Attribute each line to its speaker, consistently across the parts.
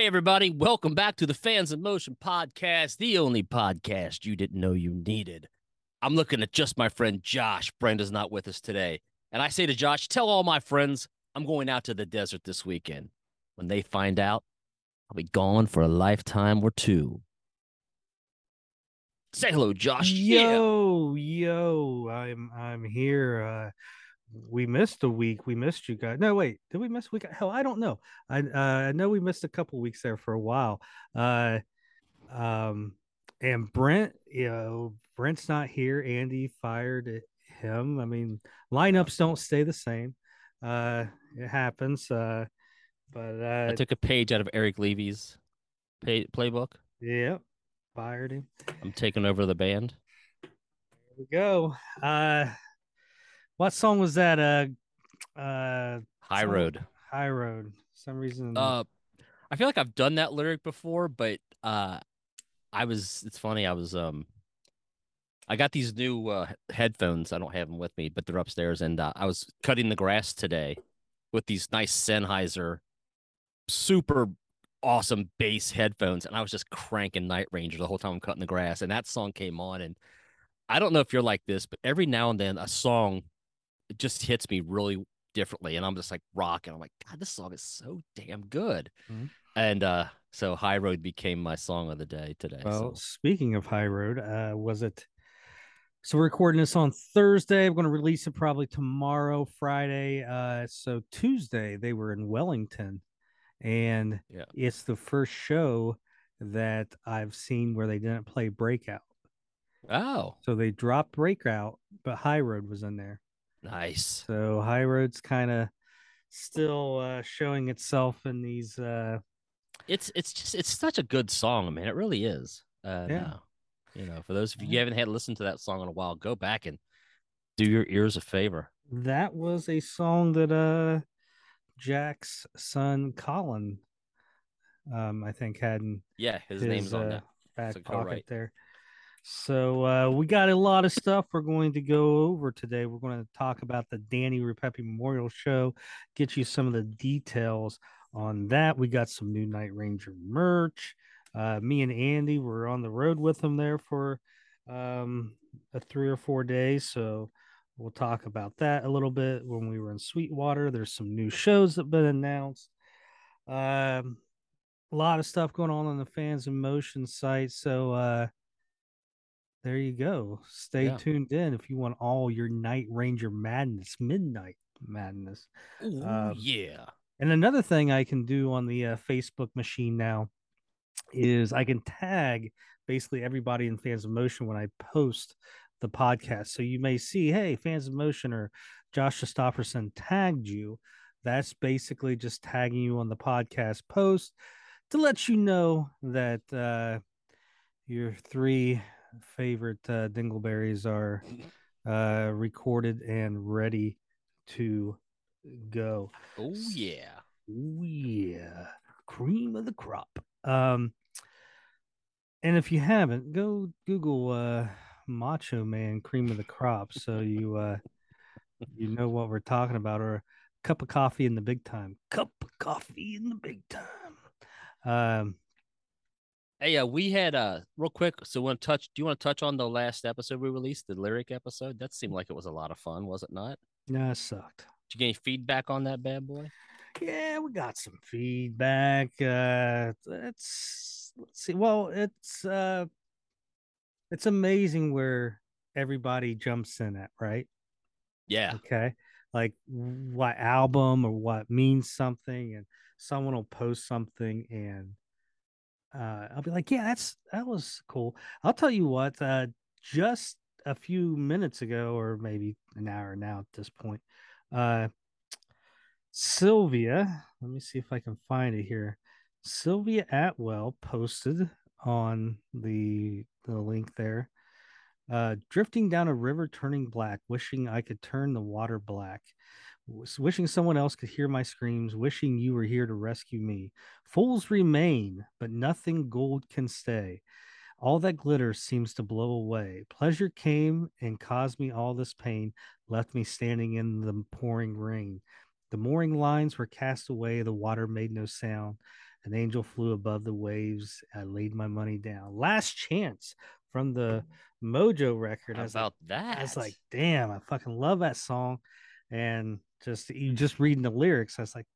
Speaker 1: Hey, everybody, welcome back to the Fans in Motion podcast, the only podcast you didn't know you needed. I'm looking at just my friend Josh. Brenda's not with us today. And I say to Josh, tell all my friends I'm going out to the desert this weekend. When they find out, I'll be gone for a lifetime or two. Say hello, Josh.
Speaker 2: Yo, yeah. yo, I'm I'm here. Uh we missed a week. We missed you guys. No, wait, did we miss a week? Hell, I don't know. I uh, I know we missed a couple weeks there for a while. Uh, um, and Brent, you know, Brent's not here. Andy fired him. I mean, lineups don't stay the same. Uh, it happens. Uh, but uh,
Speaker 1: I took a page out of Eric Levy's pay- playbook.
Speaker 2: Yeah, fired him.
Speaker 1: I'm taking over the band.
Speaker 2: There we go. Uh what song was that? Uh, uh,
Speaker 1: High Road.
Speaker 2: High Road. some reason.
Speaker 1: Uh, I feel like I've done that lyric before, but uh, I was. It's funny. I was um. I got these new uh, headphones. I don't have them with me, but they're upstairs. And uh, I was cutting the grass today with these nice Sennheiser, super awesome bass headphones, and I was just cranking Night Ranger the whole time I'm cutting the grass. And that song came on, and I don't know if you're like this, but every now and then a song it just hits me really differently and i'm just like rocking i'm like god this song is so damn good mm-hmm. and uh so high road became my song of the day today
Speaker 2: well
Speaker 1: so.
Speaker 2: speaking of high road uh was it so we're recording this on thursday I'm going to release it probably tomorrow friday uh so tuesday they were in wellington and yeah. it's the first show that i've seen where they didn't play breakout
Speaker 1: oh
Speaker 2: so they dropped breakout but high road was in there
Speaker 1: Nice.
Speaker 2: So High Road's kind of still uh, showing itself in these. Uh...
Speaker 1: It's it's just it's such a good song. man. it really is. Uh, yeah. No. You know, for those of you, you haven't had to listen to that song in a while, go back and do your ears a favor.
Speaker 2: That was a song that uh Jack's son Colin, um, I think had.
Speaker 1: Yeah, his, his name's on uh, that
Speaker 2: back pocket right. there. So uh, we got a lot of stuff we're going to go over today. We're going to talk about the Danny Ripepi Memorial Show, get you some of the details on that. We got some new Night Ranger merch. Uh, me and Andy were on the road with them there for um, a three or four days. So we'll talk about that a little bit when we were in Sweetwater. There's some new shows that have been announced. Um, a lot of stuff going on on the Fans in Motion site. So uh, there you go. Stay yeah. tuned in if you want all your Night Ranger madness, midnight madness.
Speaker 1: Ooh, um, yeah.
Speaker 2: And another thing I can do on the uh, Facebook machine now is I can tag basically everybody in Fans of Motion when I post the podcast. So you may see, hey, Fans of Motion or Josh Christopherson tagged you. That's basically just tagging you on the podcast post to let you know that uh, your three favorite uh, dingleberries are uh, recorded and ready to go.
Speaker 1: Oh yeah,
Speaker 2: oh yeah, cream of the crop. Um, and if you haven't, go Google uh, Macho Man cream of the crop so you uh, you know what we're talking about, or cup of coffee in the big time. Cup of coffee in the big time. Um,
Speaker 1: Hey, uh, we had uh real quick. So, want to touch? Do you want to touch on the last episode we released, the lyric episode? That seemed like it was a lot of fun, was it not?
Speaker 2: No, it sucked.
Speaker 1: Did you get any feedback on that bad boy?
Speaker 2: Yeah, we got some feedback. Uh, it's let's see. Well, it's uh, it's amazing where everybody jumps in at, right?
Speaker 1: Yeah.
Speaker 2: Okay. Like what album or what means something, and someone will post something and uh, I'll be like, yeah, that's that was cool. I'll tell you what, uh, just a few minutes ago, or maybe an hour now at this point, uh, Sylvia, let me see if I can find it here. Sylvia Atwell posted on the the link there. Uh, drifting down a river, turning black, wishing I could turn the water black wishing someone else could hear my screams, wishing you were here to rescue me. Fools remain, but nothing gold can stay. All that glitters seems to blow away. Pleasure came and caused me all this pain, left me standing in the pouring rain. The mooring lines were cast away, the water made no sound. An angel flew above the waves. I laid my money down. Last chance from the Mojo record.
Speaker 1: How
Speaker 2: I was like,
Speaker 1: about that?
Speaker 2: I was like, damn, I fucking love that song. And just you just reading the lyrics, I was like,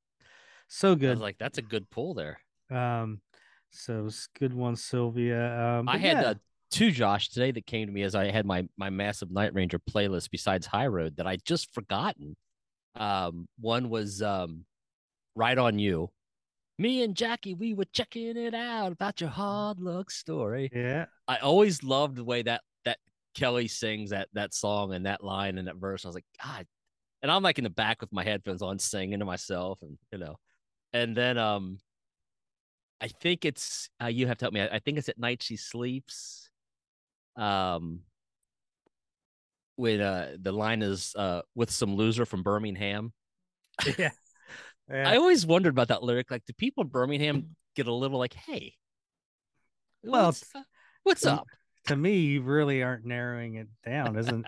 Speaker 2: so
Speaker 1: I
Speaker 2: good.
Speaker 1: was like, that's a good pull there.
Speaker 2: um, so it's a good one, Sylvia. Um,
Speaker 1: I had
Speaker 2: yeah.
Speaker 1: uh, two Josh today that came to me as I had my my massive Night Ranger playlist besides High Road that I just forgotten. Um, one was um, Right on You. Me and Jackie, we were checking it out about your hard luck story.
Speaker 2: yeah,
Speaker 1: I always loved the way that that Kelly sings that that song and that line and that verse. I was like, God, and I'm like in the back with my headphones on, singing to myself, and you know, and then um, I think it's uh, you have to help me. I, I think it's at night she sleeps. Um, when uh the line is uh with some loser from Birmingham.
Speaker 2: yeah, yeah.
Speaker 1: I always wondered about that lyric. Like, do people in Birmingham get a little like, hey,
Speaker 2: Well,
Speaker 1: what's, what's up?
Speaker 2: To me, you really aren't narrowing it down, isn't?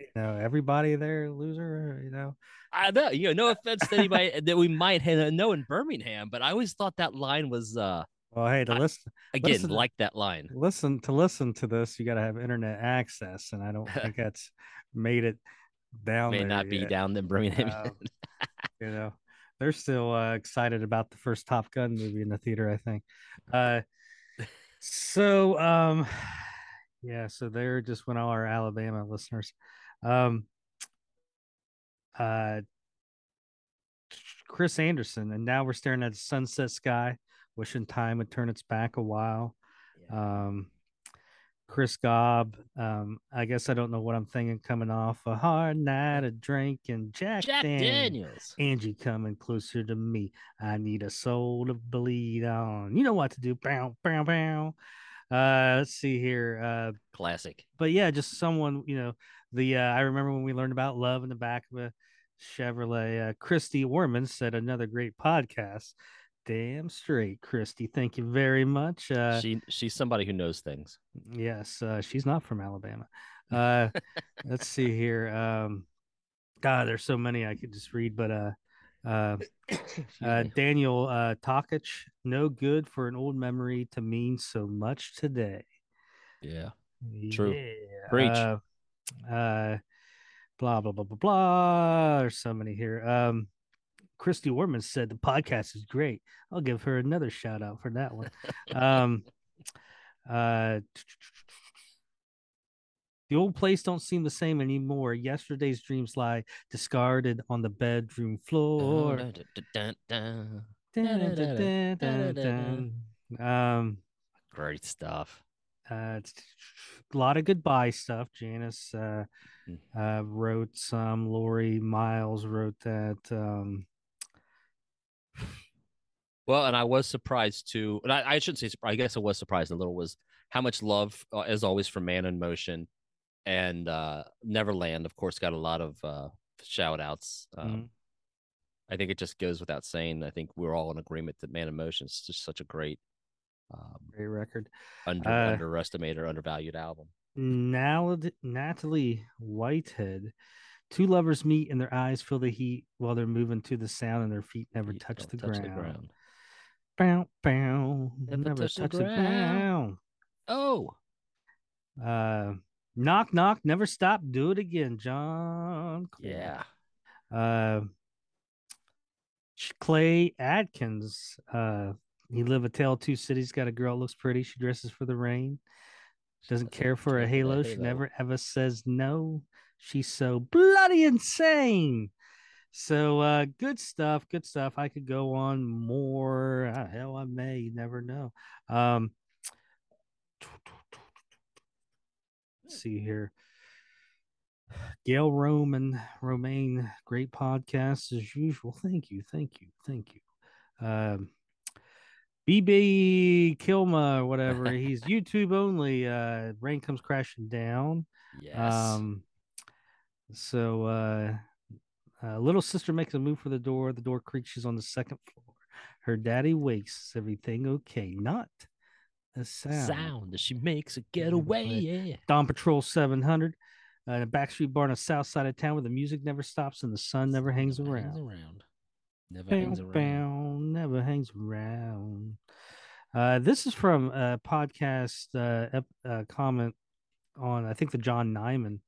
Speaker 2: you know, everybody there loser. You know,
Speaker 1: I know, you know, no offense to anybody that we might know in Birmingham, but I always thought that line was uh
Speaker 2: well, hey, to
Speaker 1: I-
Speaker 2: listen,
Speaker 1: again
Speaker 2: Listen-
Speaker 1: like that line.
Speaker 2: listen to listen to this, you got to have internet access, and I don't think that's made it down
Speaker 1: May not be down in Birmingham.
Speaker 2: Um, you know, they're still uh, excited about the first Top Gun movie in the theater. I think. Uh, so, um, yeah, so they're just when all our Alabama listeners, um, uh, Chris Anderson, and now we're staring at the sunset sky, wishing time would turn its back a while. Um, Chris Gobb, um, I guess I don't know what I'm thinking coming off a hard night of drinking Jack,
Speaker 1: Jack
Speaker 2: Daniels.
Speaker 1: Daniels.
Speaker 2: Angie coming closer to me. I need a soul to bleed on. You know what to do. Bow, bow, bow. Uh, let's see here. Uh,
Speaker 1: Classic.
Speaker 2: but yeah, just someone, you know, the uh, I remember when we learned about love in the back of a Chevrolet. Uh, Christy Orman said another great podcast. Damn straight, Christy. Thank you very much. Uh,
Speaker 1: she she's somebody who knows things.
Speaker 2: Yes, uh, she's not from Alabama. Uh, let's see here. Um, God, there's so many I could just read, but uh, uh, uh. Daniel uh, Tokich, no good for an old memory to mean so much today.
Speaker 1: yeah. True.
Speaker 2: Yeah.
Speaker 1: Preach.
Speaker 2: Uh, uh, blah blah blah blah blah. There's so many here. Um, Christy Orman said the podcast is great. I'll give her another shout out for that one. um, uh, the old place don't seem the same anymore. Yesterday's dreams lie discarded on the bedroom floor. Um,
Speaker 1: Great stuff.
Speaker 2: uh, a lot of goodbye stuff. Janice uh, uh, wrote some. Lori Miles wrote that. Um,
Speaker 1: Well, and I was surprised too, and I, I shouldn't say surprised. I guess I was surprised a little. Was how much love, as always, for Man in Motion, and uh, Neverland. Of course, got a lot of uh, shout outs. Um,
Speaker 2: Mhm.
Speaker 1: I think it just goes without saying. I think we're all in agreement that Man in Motion is just such a great, um,
Speaker 2: great record.
Speaker 1: under
Speaker 2: Uh,
Speaker 1: underestimated or undervalued album.
Speaker 2: Now, Natalie Whitehead. Two lovers meet and their eyes feel the heat while they're moving to the sound and their feet never touch, the,
Speaker 1: touch
Speaker 2: ground. Bow, bow,
Speaker 1: Never
Speaker 2: never,
Speaker 1: touch the
Speaker 2: touch the ground.
Speaker 1: Oh,
Speaker 2: Uh, knock, knock, never stop. Do it again, John.
Speaker 1: Yeah.
Speaker 2: Uh, Clay Adkins. Uh, he live a tale of two cities. Got a girl looks pretty. She dresses for the rain. She doesn't care for a halo. She never ever says no. She's so bloody insane. So uh good stuff, good stuff. I could go on more. Ah, hell, I may, you never know. Um let's see here. Gail Roman, Romaine, great podcast as usual. Thank you, thank you, thank you. Um BB Kilma, whatever. He's YouTube only. Uh rain comes crashing down.
Speaker 1: Yes.
Speaker 2: Um, so uh, uh, little sister makes a move for the door. The door creaks. She's on the second floor. Her daddy wakes. Is everything okay? Not a sound.
Speaker 1: Sound that she makes a getaway. Yeah.
Speaker 2: Dawn Patrol 700. Uh, a backstreet bar on the south side of town where the music never stops and the sun never hangs
Speaker 1: Never
Speaker 2: around.
Speaker 1: around. Never
Speaker 2: Bow,
Speaker 1: hangs around.
Speaker 2: bow, never hangs around. Uh, this is from a podcast uh, ep- uh, comment on, I think, the John Nyman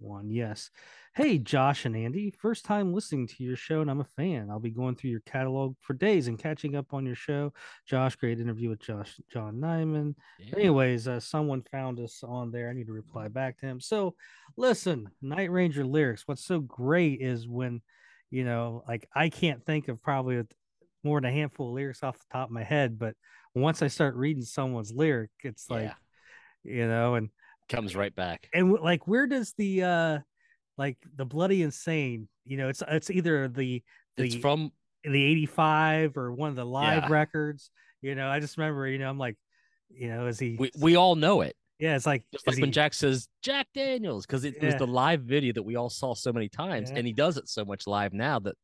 Speaker 2: one. Yes. Hey, Josh and Andy. First time listening to your show, and I'm a fan. I'll be going through your catalog for days and catching up on your show. Josh, great interview with Josh John Nyman.
Speaker 1: Yeah.
Speaker 2: Anyways, uh, someone found us on there. I need to reply back to him. So, listen, Night Ranger lyrics. What's so great is when, you know, like I can't think of probably more than a handful of lyrics off the top of my head, but once I start reading someone's lyric, it's like,
Speaker 1: Yeah.
Speaker 2: you know, and
Speaker 1: Comes right back.
Speaker 2: and like where does the uh like the bloody insane you know it's it's either the the
Speaker 1: It's from
Speaker 2: the 85 or one of the live
Speaker 1: Yeah.
Speaker 2: records you know i just remember you know i'm like you know is he
Speaker 1: we, we all know it.
Speaker 2: yeah it's like
Speaker 1: Just like when Jack says Jack Daniels, because it, was the live video that we all saw so many times,
Speaker 2: Yeah.
Speaker 1: and he does it so much live now that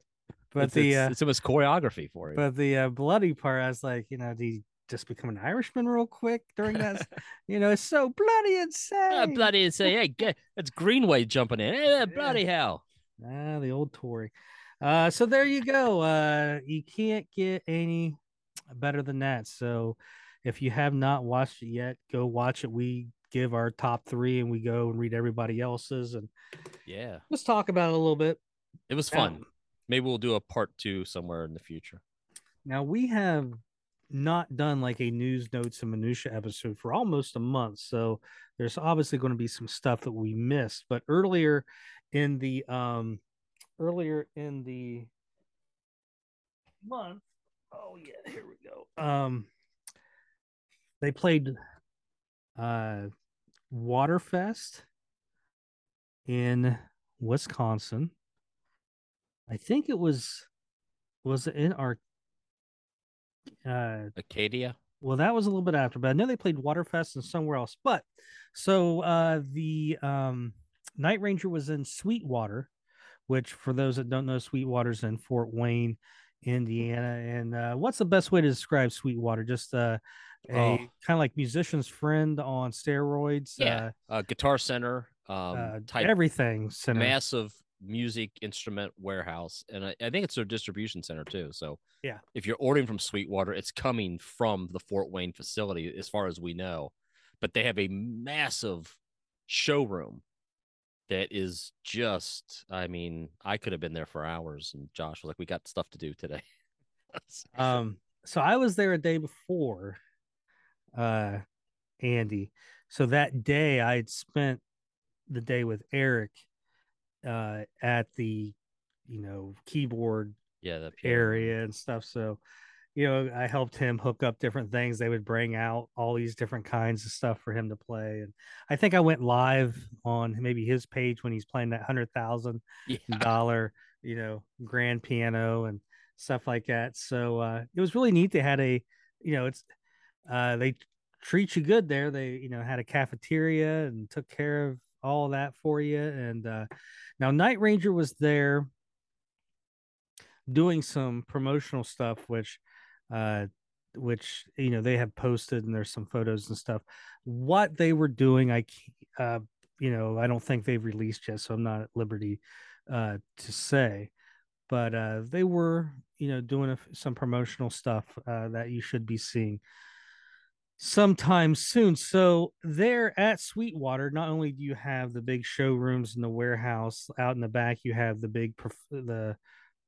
Speaker 2: but
Speaker 1: it's,
Speaker 2: the
Speaker 1: it's,
Speaker 2: uh,
Speaker 1: it's almost choreography for him.
Speaker 2: but the uh, bloody part i was like you know did he just become an irishman real quick during that you know it's so bloody insane
Speaker 1: Ah, bloody say, hey, get, it's Greenway jumping in. Hey, bloody hell.
Speaker 2: Ah, the old Tory. Uh, so there you go. Uh, you can't get any better than that. So if you have not watched it yet, go watch it. We give our top three and we go and read everybody else's and
Speaker 1: Yeah,
Speaker 2: let's talk about it a little bit.
Speaker 1: it was fun. Maybe we'll do a part two somewhere in the future.
Speaker 2: Now we have not done like a news notes and minutia episode for almost a month, so there's obviously going to be some stuff that we missed. But earlier in the um earlier in the month, oh yeah, here we go. Um, they played uh Waterfest in Wisconsin. I think it was was it in our uh
Speaker 1: Acadia.
Speaker 2: well that was a little bit after but i know they played waterfest and somewhere else but so uh the um night ranger was in sweetwater which for those that don't know sweetwater's in fort wayne indiana and uh what's the best way to describe sweetwater just uh a
Speaker 1: Oh.
Speaker 2: kind of like musician's friend on steroids
Speaker 1: Yeah. Uh, Guitar Center. Um,
Speaker 2: uh, uh
Speaker 1: type
Speaker 2: everything center.
Speaker 1: massive music instrument warehouse, and I, I think it's their distribution center too. So
Speaker 2: Yeah.
Speaker 1: if you're ordering from Sweetwater, it's coming from the Fort Wayne facility, as far as we know. But they have a massive showroom that is just. I mean, I could have been there for hours, and Josh was like, "We got stuff to do today."
Speaker 2: Um, so I was there a day before, uh, Andy. So that day I had spent the day with Eric, uh, at the, you know, keyboard
Speaker 1: yeah, the
Speaker 2: area and stuff. So, you know, I helped him hook up different things. They would bring out all these different kinds of stuff for him to play. And I think I went live on maybe his page when he's playing that hundred thousand
Speaker 1: Yeah.
Speaker 2: dollar, you know, grand piano and stuff like that. So uh it was really neat. They had a, you know, it's uh they treat you good there. They, you know, had a cafeteria and took care of all that for you. And uh now Night Ranger was there doing some promotional stuff, which uh which you know they have posted and there's some photos and stuff. What they were doing, I, uh you know, I don't think they've released yet, so I'm not at liberty uh to say but uh they were you know doing a, some promotional stuff uh that you should be seeing sometime soon so there at sweetwater not only do you have the big showrooms in the warehouse out in the back you have the big the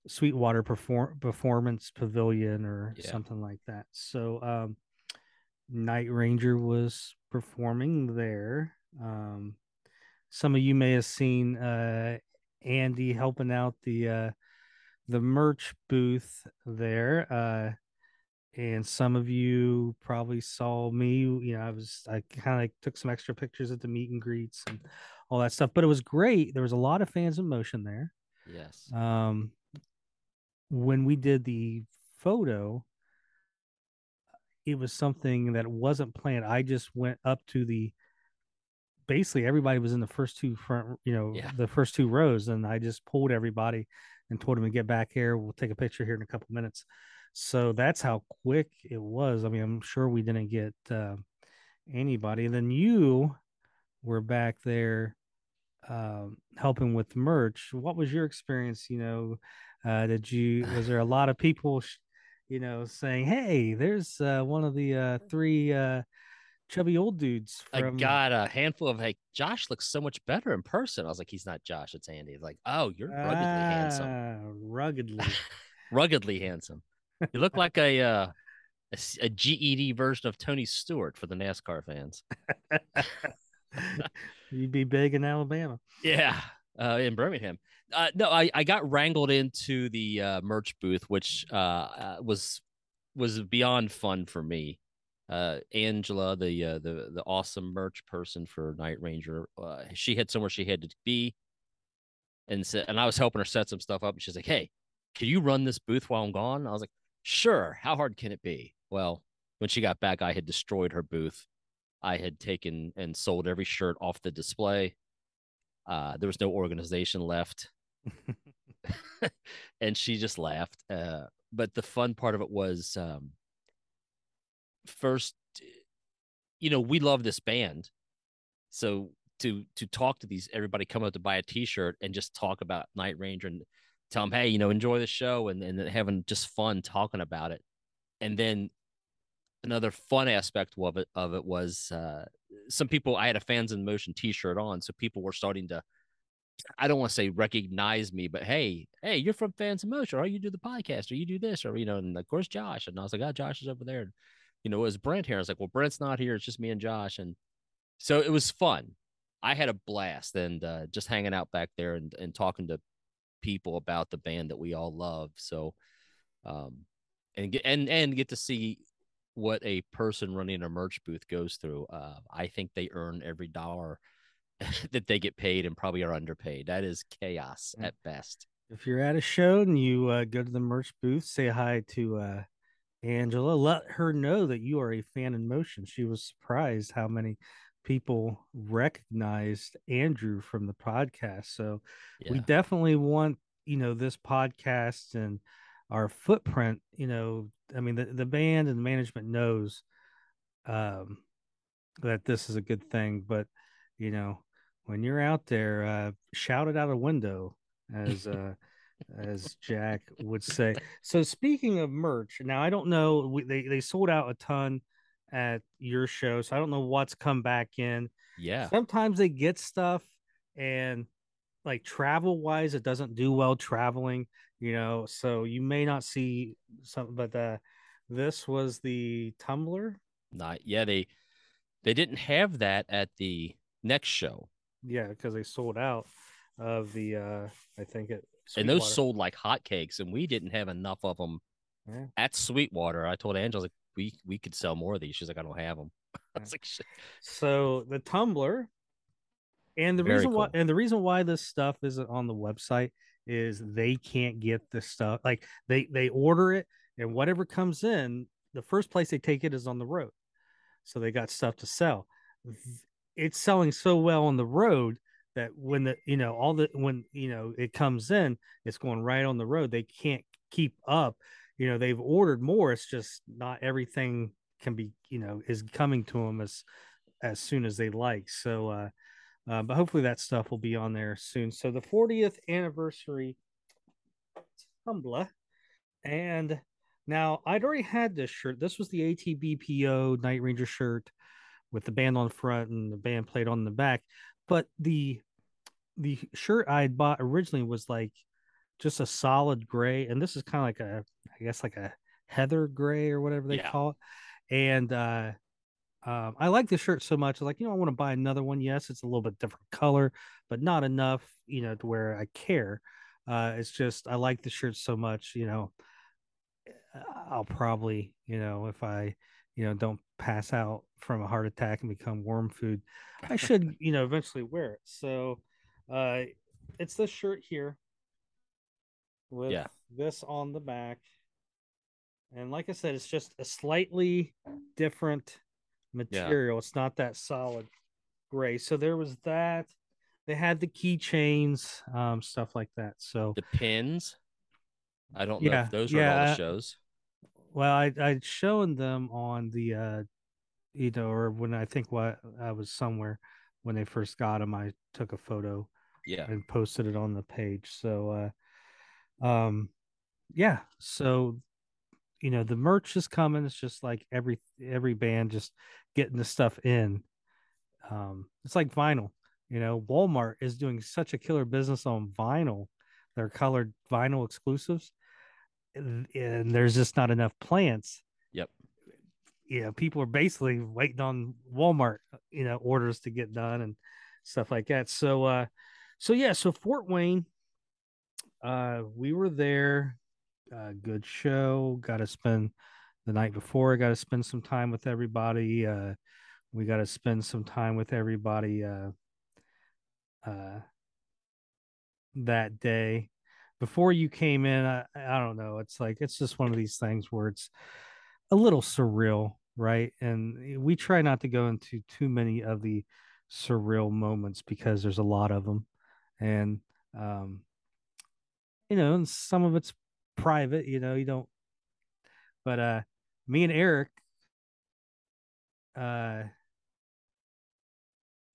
Speaker 2: sweetwater perform performance pavilion or
Speaker 1: Yeah.
Speaker 2: something like that so um night ranger was performing there um some of you may have seen uh Andy helping out the uh the merch booth there. Uh and some of you probably saw me, you know, I was I kind of like took some extra pictures at the meet and greets and all that stuff, but it was great. There was a lot of fans in motion there.
Speaker 1: Yes.
Speaker 2: Um when we did the photo, it was something that wasn't planned. I just went up to the basically everybody was in the first two front, you know,
Speaker 1: Yeah.
Speaker 2: the first two rows, and I just pulled everybody and told them to get back here. We'll take a picture here in a couple minutes. So that's how quick it was. I mean, I'm sure we didn't get uh, anybody. And then you were back there um, helping with merch. What was your experience? You know, Uh, did you? Was there a lot of people, you know, saying, "Hey, there's uh, one of the uh, three uh, chubby old dudes."
Speaker 1: From... I got a handful of like, Josh looks so much better in person. I was like, he's not Josh, it's Andy. Like, oh, you're ruggedly ah, handsome.
Speaker 2: Ruggedly,
Speaker 1: ruggedly handsome. You look like a uh, a, a GED version of Tony Stewart for the NASCAR fans.
Speaker 2: You'd be big in Alabama.
Speaker 1: Yeah, uh, in Birmingham. Uh, no, I, I got wrangled into the uh, merch booth, which uh, uh was was beyond fun for me. Uh, Angela, the uh, the the awesome merch person for Night Ranger, uh, she had somewhere she had to be, and said, and I was helping her set some stuff up, and she's like, "Hey, can you run this booth while I'm gone?" I was like, "Sure. How hard can it be?" Well, when she got back, I had destroyed her booth. I had taken and sold every shirt off the display. Uh, there was no organization left. and she just laughed. Uh, but the fun part of it was um, first, you know, we love this band. So to to talk to these everybody come up to buy a t-shirt and just talk about Night Ranger and tell them, hey, you know, enjoy the show and, and having just fun talking about it. And then another fun aspect of it of it was uh, some people I had a fans in motion t-shirt on, so people were starting to I don't want to say recognize me, but hey, hey, you're from Fans in Motion, or you do the podcast, or you do this, or you know, and of course Josh. And I was like, oh, Josh is over there. And, you know, it was Brent here. I was like, well, Brent's not here. It's just me and Josh. And so it was fun. I had a blast and uh, just hanging out back there and, and talking to people about the band that we all love. So, um, and get and and get to see what a person running a merch booth goes through. Uh, I think they earn every dollar that they get paid and probably are underpaid. That is chaos at best.
Speaker 2: If you're at a show and you uh, go to the merch booth, say hi to uh, Angela. Let her know that you are a fan in motion. She was surprised how many people recognized Andrew from the podcast. So yeah. we definitely want, you know, this podcast and our footprint, you know, I mean the, the band and the management knows um that this is a good thing, but you know, when you're out there, uh, shout it out a window, as uh, as Jack would say. So speaking of merch, now I don't know. We, they they sold out a ton at your show, so I don't know what's come back in.
Speaker 1: Yeah.
Speaker 2: Sometimes they get stuff, and like travel wise, it doesn't do well traveling. You know, so you may not see something, but uh, this was the tumbler.
Speaker 1: Not yeah they they didn't have that at the next show
Speaker 2: yeah, because they sold out of the uh I think it
Speaker 1: and those sold like hotcakes, and we didn't have enough of them yeah. at Sweetwater. I told Angela like we we could sell more of these. She's like, I don't have them. I was like, Shit.
Speaker 2: so the tumbler, and the Very reason cool. why and the reason why this stuff isn't on the website is they can't get the stuff. Like they they order it, and whatever comes in, the first place they take it is on the road. So they got stuff to sell it's selling so well on the road that when the you know all the when you know it comes in it's going right on the road they can't keep up you know they've ordered more it's just not everything can be you know is coming to them as as soon as they like so uh, uh but hopefully that stuff will be on there soon so the 40th anniversary tumbler and now i'd already had this shirt this was the atbpo night ranger shirt with the band on front and the band played on the back. But the the shirt I had bought originally was like just a solid gray, and this is kind of like a I guess like a heather gray or whatever they yeah. call it. And uh um, I like the shirt so much. Like, you know, I want to buy another one. Yes, it's a little bit different color, but not enough, you know, to where I care. Uh, it's just I like the shirt so much, you know. I'll probably, you know, if I, you know, don't pass out from a heart attack and become worm food, I should, you know, eventually wear it. So, uh, it's this shirt here with yeah. this on the back. And like I said, it's just a slightly different material. Yeah. It's not that solid gray. So there was that. They had the keychains, um, stuff like that. So
Speaker 1: the pins. I don't know if those yeah, are all the shows.
Speaker 2: Well, I I'd shown them on the uh you know, or when I think what I was somewhere when they first got them, I took a photo
Speaker 1: yeah
Speaker 2: and posted it on the page. So uh um, yeah. So, you know, the merch is coming. It's just like every every band just getting the stuff in. Um, it's like vinyl. You know, Walmart is doing such a killer business on vinyl. They're colored vinyl exclusives, and, and there's just not enough plants.
Speaker 1: Yep.
Speaker 2: You know, people are basically waiting on Walmart, you know, orders to get done and stuff like that. So, uh, so yeah, so Fort Wayne, uh, we were there. Uh, good show. Got to spend the night before. Got to spend some time with everybody. Uh, we got to spend some time with everybody. Uh, uh, that day before you came in. I, I don't know. It's like it's just one of these things where it's a little surreal, right? And we try not to go into too many of the surreal moments because there's a lot of them, and um, you know, and some of it's private. You know, you don't. But uh, me and Eric, uh,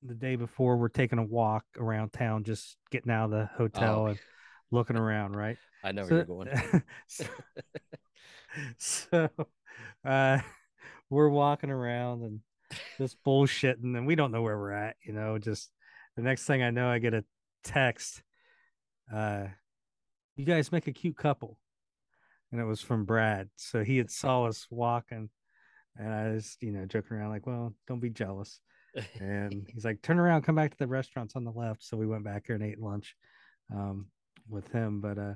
Speaker 2: the day before we're taking a walk around town, just getting out of the hotel
Speaker 1: Oh.
Speaker 2: and looking around, right?
Speaker 1: I know
Speaker 2: So-
Speaker 1: where you're going.
Speaker 2: so, so, uh, we're walking around and just bullshitting, and we don't know where we're at. You know, just the next thing I know, I get a text. Uh, you guys make a cute couple, and it was from Brad. So he had saw us walking, and I was, you know, joking around like, "Well, don't be jealous." and he's like, "Turn around, come back to the restaurants on the left." So we went back here and ate lunch um, with him. But uh,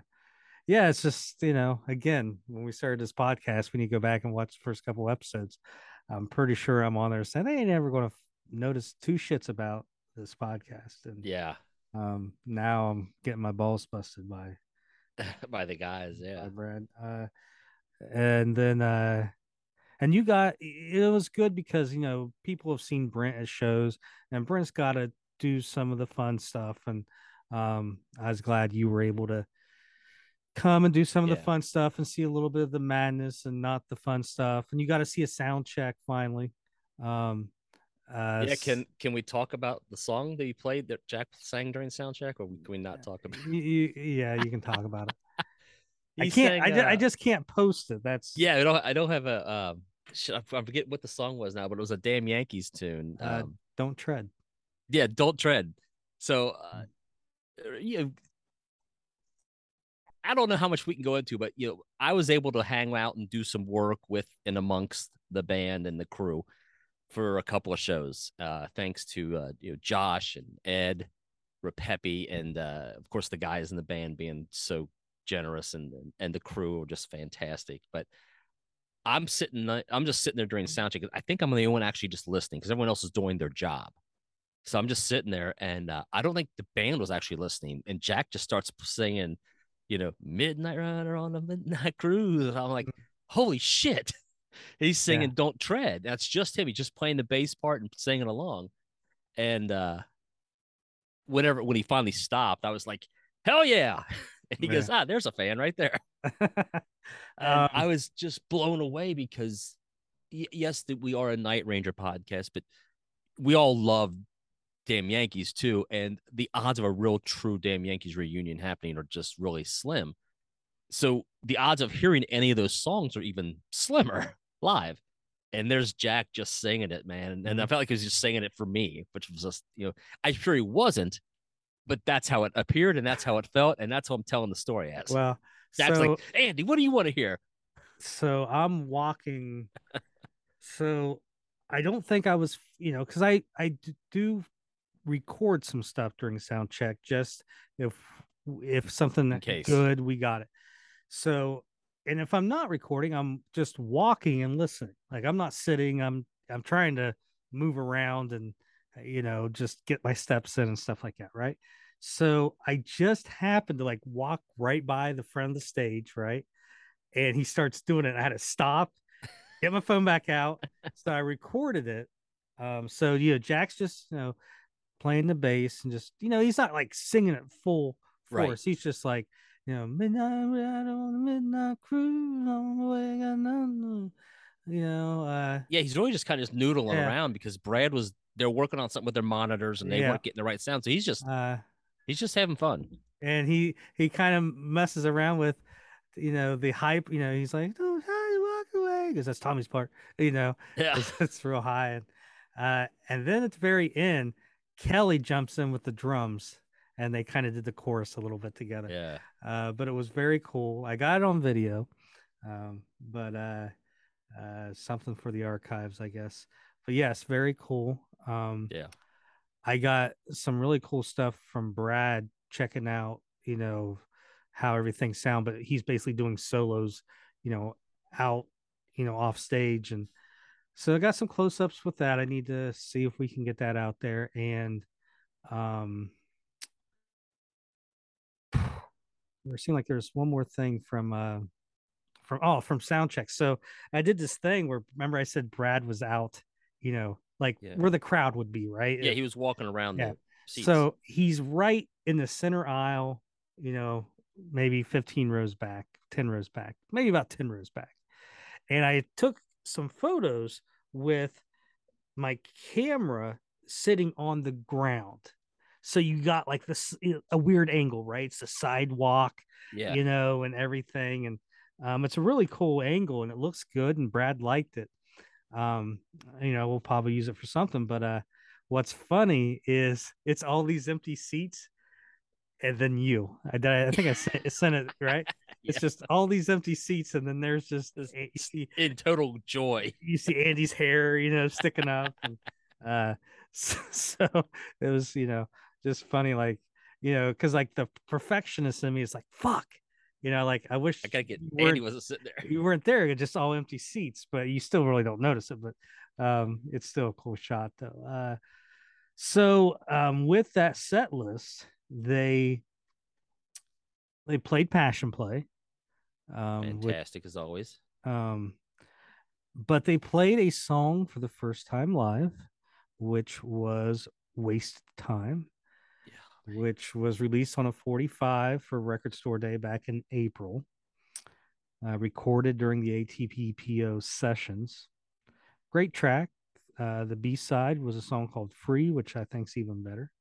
Speaker 2: yeah, it's just you know, again, when we started this podcast, when you go back and watch the first couple episodes. I'm pretty sure I'm on there saying they ain't ever going to notice two shits about this podcast, and
Speaker 1: yeah.
Speaker 2: um, now I'm getting my balls busted by
Speaker 1: By the guys,
Speaker 2: by
Speaker 1: yeah.
Speaker 2: Brad. Uh, and then uh, and you got it was good because you know people have seen Brent at shows, and Brent's got to do some of the fun stuff, and um, I was glad you were able to come and do some of the fun stuff and see a little bit of the madness and not the fun stuff, and you got to see a sound check finally. Um, uh,
Speaker 1: Yeah, can can we talk about the song that you played that Jack sang during sound check, or can we not talk about?
Speaker 2: y- y- yeah, you can talk about it. I can't. I,
Speaker 1: sang,
Speaker 2: I
Speaker 1: uh,
Speaker 2: just can't post it. That's
Speaker 1: Yeah, I don't. I don't have a. Um, I I forget what the song was now, but it was a damn Yankees tune.
Speaker 2: Uh,
Speaker 1: Um,
Speaker 2: Don't tread.
Speaker 1: yeah, don't tread. So, uh,
Speaker 2: Mm.
Speaker 1: you know, I don't know how much we can go into, but you know, I was able to hang out and do some work with and amongst the band and the crew for a couple of shows. Uh, thanks to uh, you know Josh and Ed, Ripepi, and uh, of course the guys in the band being so generous and and the crew were just fantastic. But I'm sitting, I'm just sitting there during soundcheck. I think I'm the only one actually just listening because everyone else is doing their job. So I'm just sitting there, and uh, I don't think the band was actually listening. And Jack just starts singing, you know, "Midnight Runner on the Midnight Cruise." And I'm like, "Holy shit!" He's singing
Speaker 2: Yeah.
Speaker 1: "Don't Tread." That's just him. He's just playing the bass part and singing along. And uh, whenever when he finally stopped, I was like, "Hell yeah!" And he
Speaker 2: Yeah.
Speaker 1: goes, "Ah, there's a fan right there."
Speaker 2: Um,
Speaker 1: I was just blown away because, y- yes, that we are a Night Ranger podcast, but we all love damn Yankees too, and the odds of a real true damn Yankees reunion happening are just really slim. So the odds of hearing any of those songs are even slimmer live. And there's Jack just singing it, man. And I mm-hmm. felt like he was just singing it for me, which was just, you know, I'm sure he wasn't, but that's how it appeared and that's how it felt. And that's how I'm telling the story as.
Speaker 2: well,
Speaker 1: Jack's
Speaker 2: so
Speaker 1: like, Andy, what do you want to hear?
Speaker 2: so I'm walking. so I don't think I was, you know, because I I do record some stuff during sound check, just if if something good, we got it. So, and if I'm not recording, I'm just walking and listening. Like I'm not sitting. I'm I'm trying to move around and you know just get my steps in and stuff like that, right? So I just happened to like walk right by the front of the stage, right? And he starts doing it. I had to stop, get my phone back out. So I recorded it. Um, so you know, Jack's just you know playing the bass and just you know he's not like singing it full
Speaker 1: Right.
Speaker 2: force. He's just like you know midnight ride on the midnight cruise on the way. got nothing to-" You know, uh,
Speaker 1: Yeah, he's really just kind of just noodling
Speaker 2: Yeah.
Speaker 1: around because Brad was they're working on something with their monitors and they
Speaker 2: Yeah.
Speaker 1: weren't getting the right sound. So he's just
Speaker 2: uh,
Speaker 1: he's just having fun.
Speaker 2: and he he kind of messes around with you know the hype you know he's like oh hi walk away because that's tommy's part you know
Speaker 1: Yeah.
Speaker 2: it's, it's real high and uh and then at the very end kelly jumps in with the drums and they kind of did the chorus a little bit together
Speaker 1: Yeah.
Speaker 2: uh but it was very cool i got it on video um but uh uh something for the archives i guess but yes very cool um
Speaker 1: Yeah.
Speaker 2: I got some really cool stuff from Brad checking out, you know, how everything sound, but he's basically doing solos, you know, out, you know, off stage. And so I got some close ups with that. I need to see if we can get that out there. And um there seemed like there's one more thing from uh from oh from sound check. So I did this thing where remember I said Brad was out, you know, like
Speaker 1: Yeah.
Speaker 2: where the crowd would be, right?
Speaker 1: Yeah. He was walking around
Speaker 2: Yeah. So he's right in the center aisle, you know, maybe 15 rows back, 10 rows back, maybe about 10 rows back. And I took some photos with my camera sitting on the ground. So you got like this a weird angle, right? It's the sidewalk,
Speaker 1: yeah.
Speaker 2: you know, and everything. And um, it's a really cool angle and it looks good. And Brad liked it. Um, you know, we'll probably use it for something. But uh, what's funny is it's all these empty seats and then you. I, I think I sent, sent it right. It's just all these empty seats, and then there's just you see
Speaker 1: In total joy.
Speaker 2: you see Andy's hair, you know, sticking up. And, uh, so, so it was, you know, just funny, like, you know, because like the perfectionist in me is like, fuck, you know, like I wish
Speaker 1: I gotta get Andy wasn't sitting there.
Speaker 2: you weren't there, It's just all empty seats, but you still really don't notice it. But um, it's still a cool shot, though. Uh, so um, with that set list, they they played Passion Play. Um, with
Speaker 1: Fantastic as always.
Speaker 2: um, but they played a song for the first time live, which was Waste Time. Which was released on a 45 for Record Store Day back in April, uh, recorded during the ATBPO sessions. Great track. Uh, the B side was a song called Free, which I think's even better.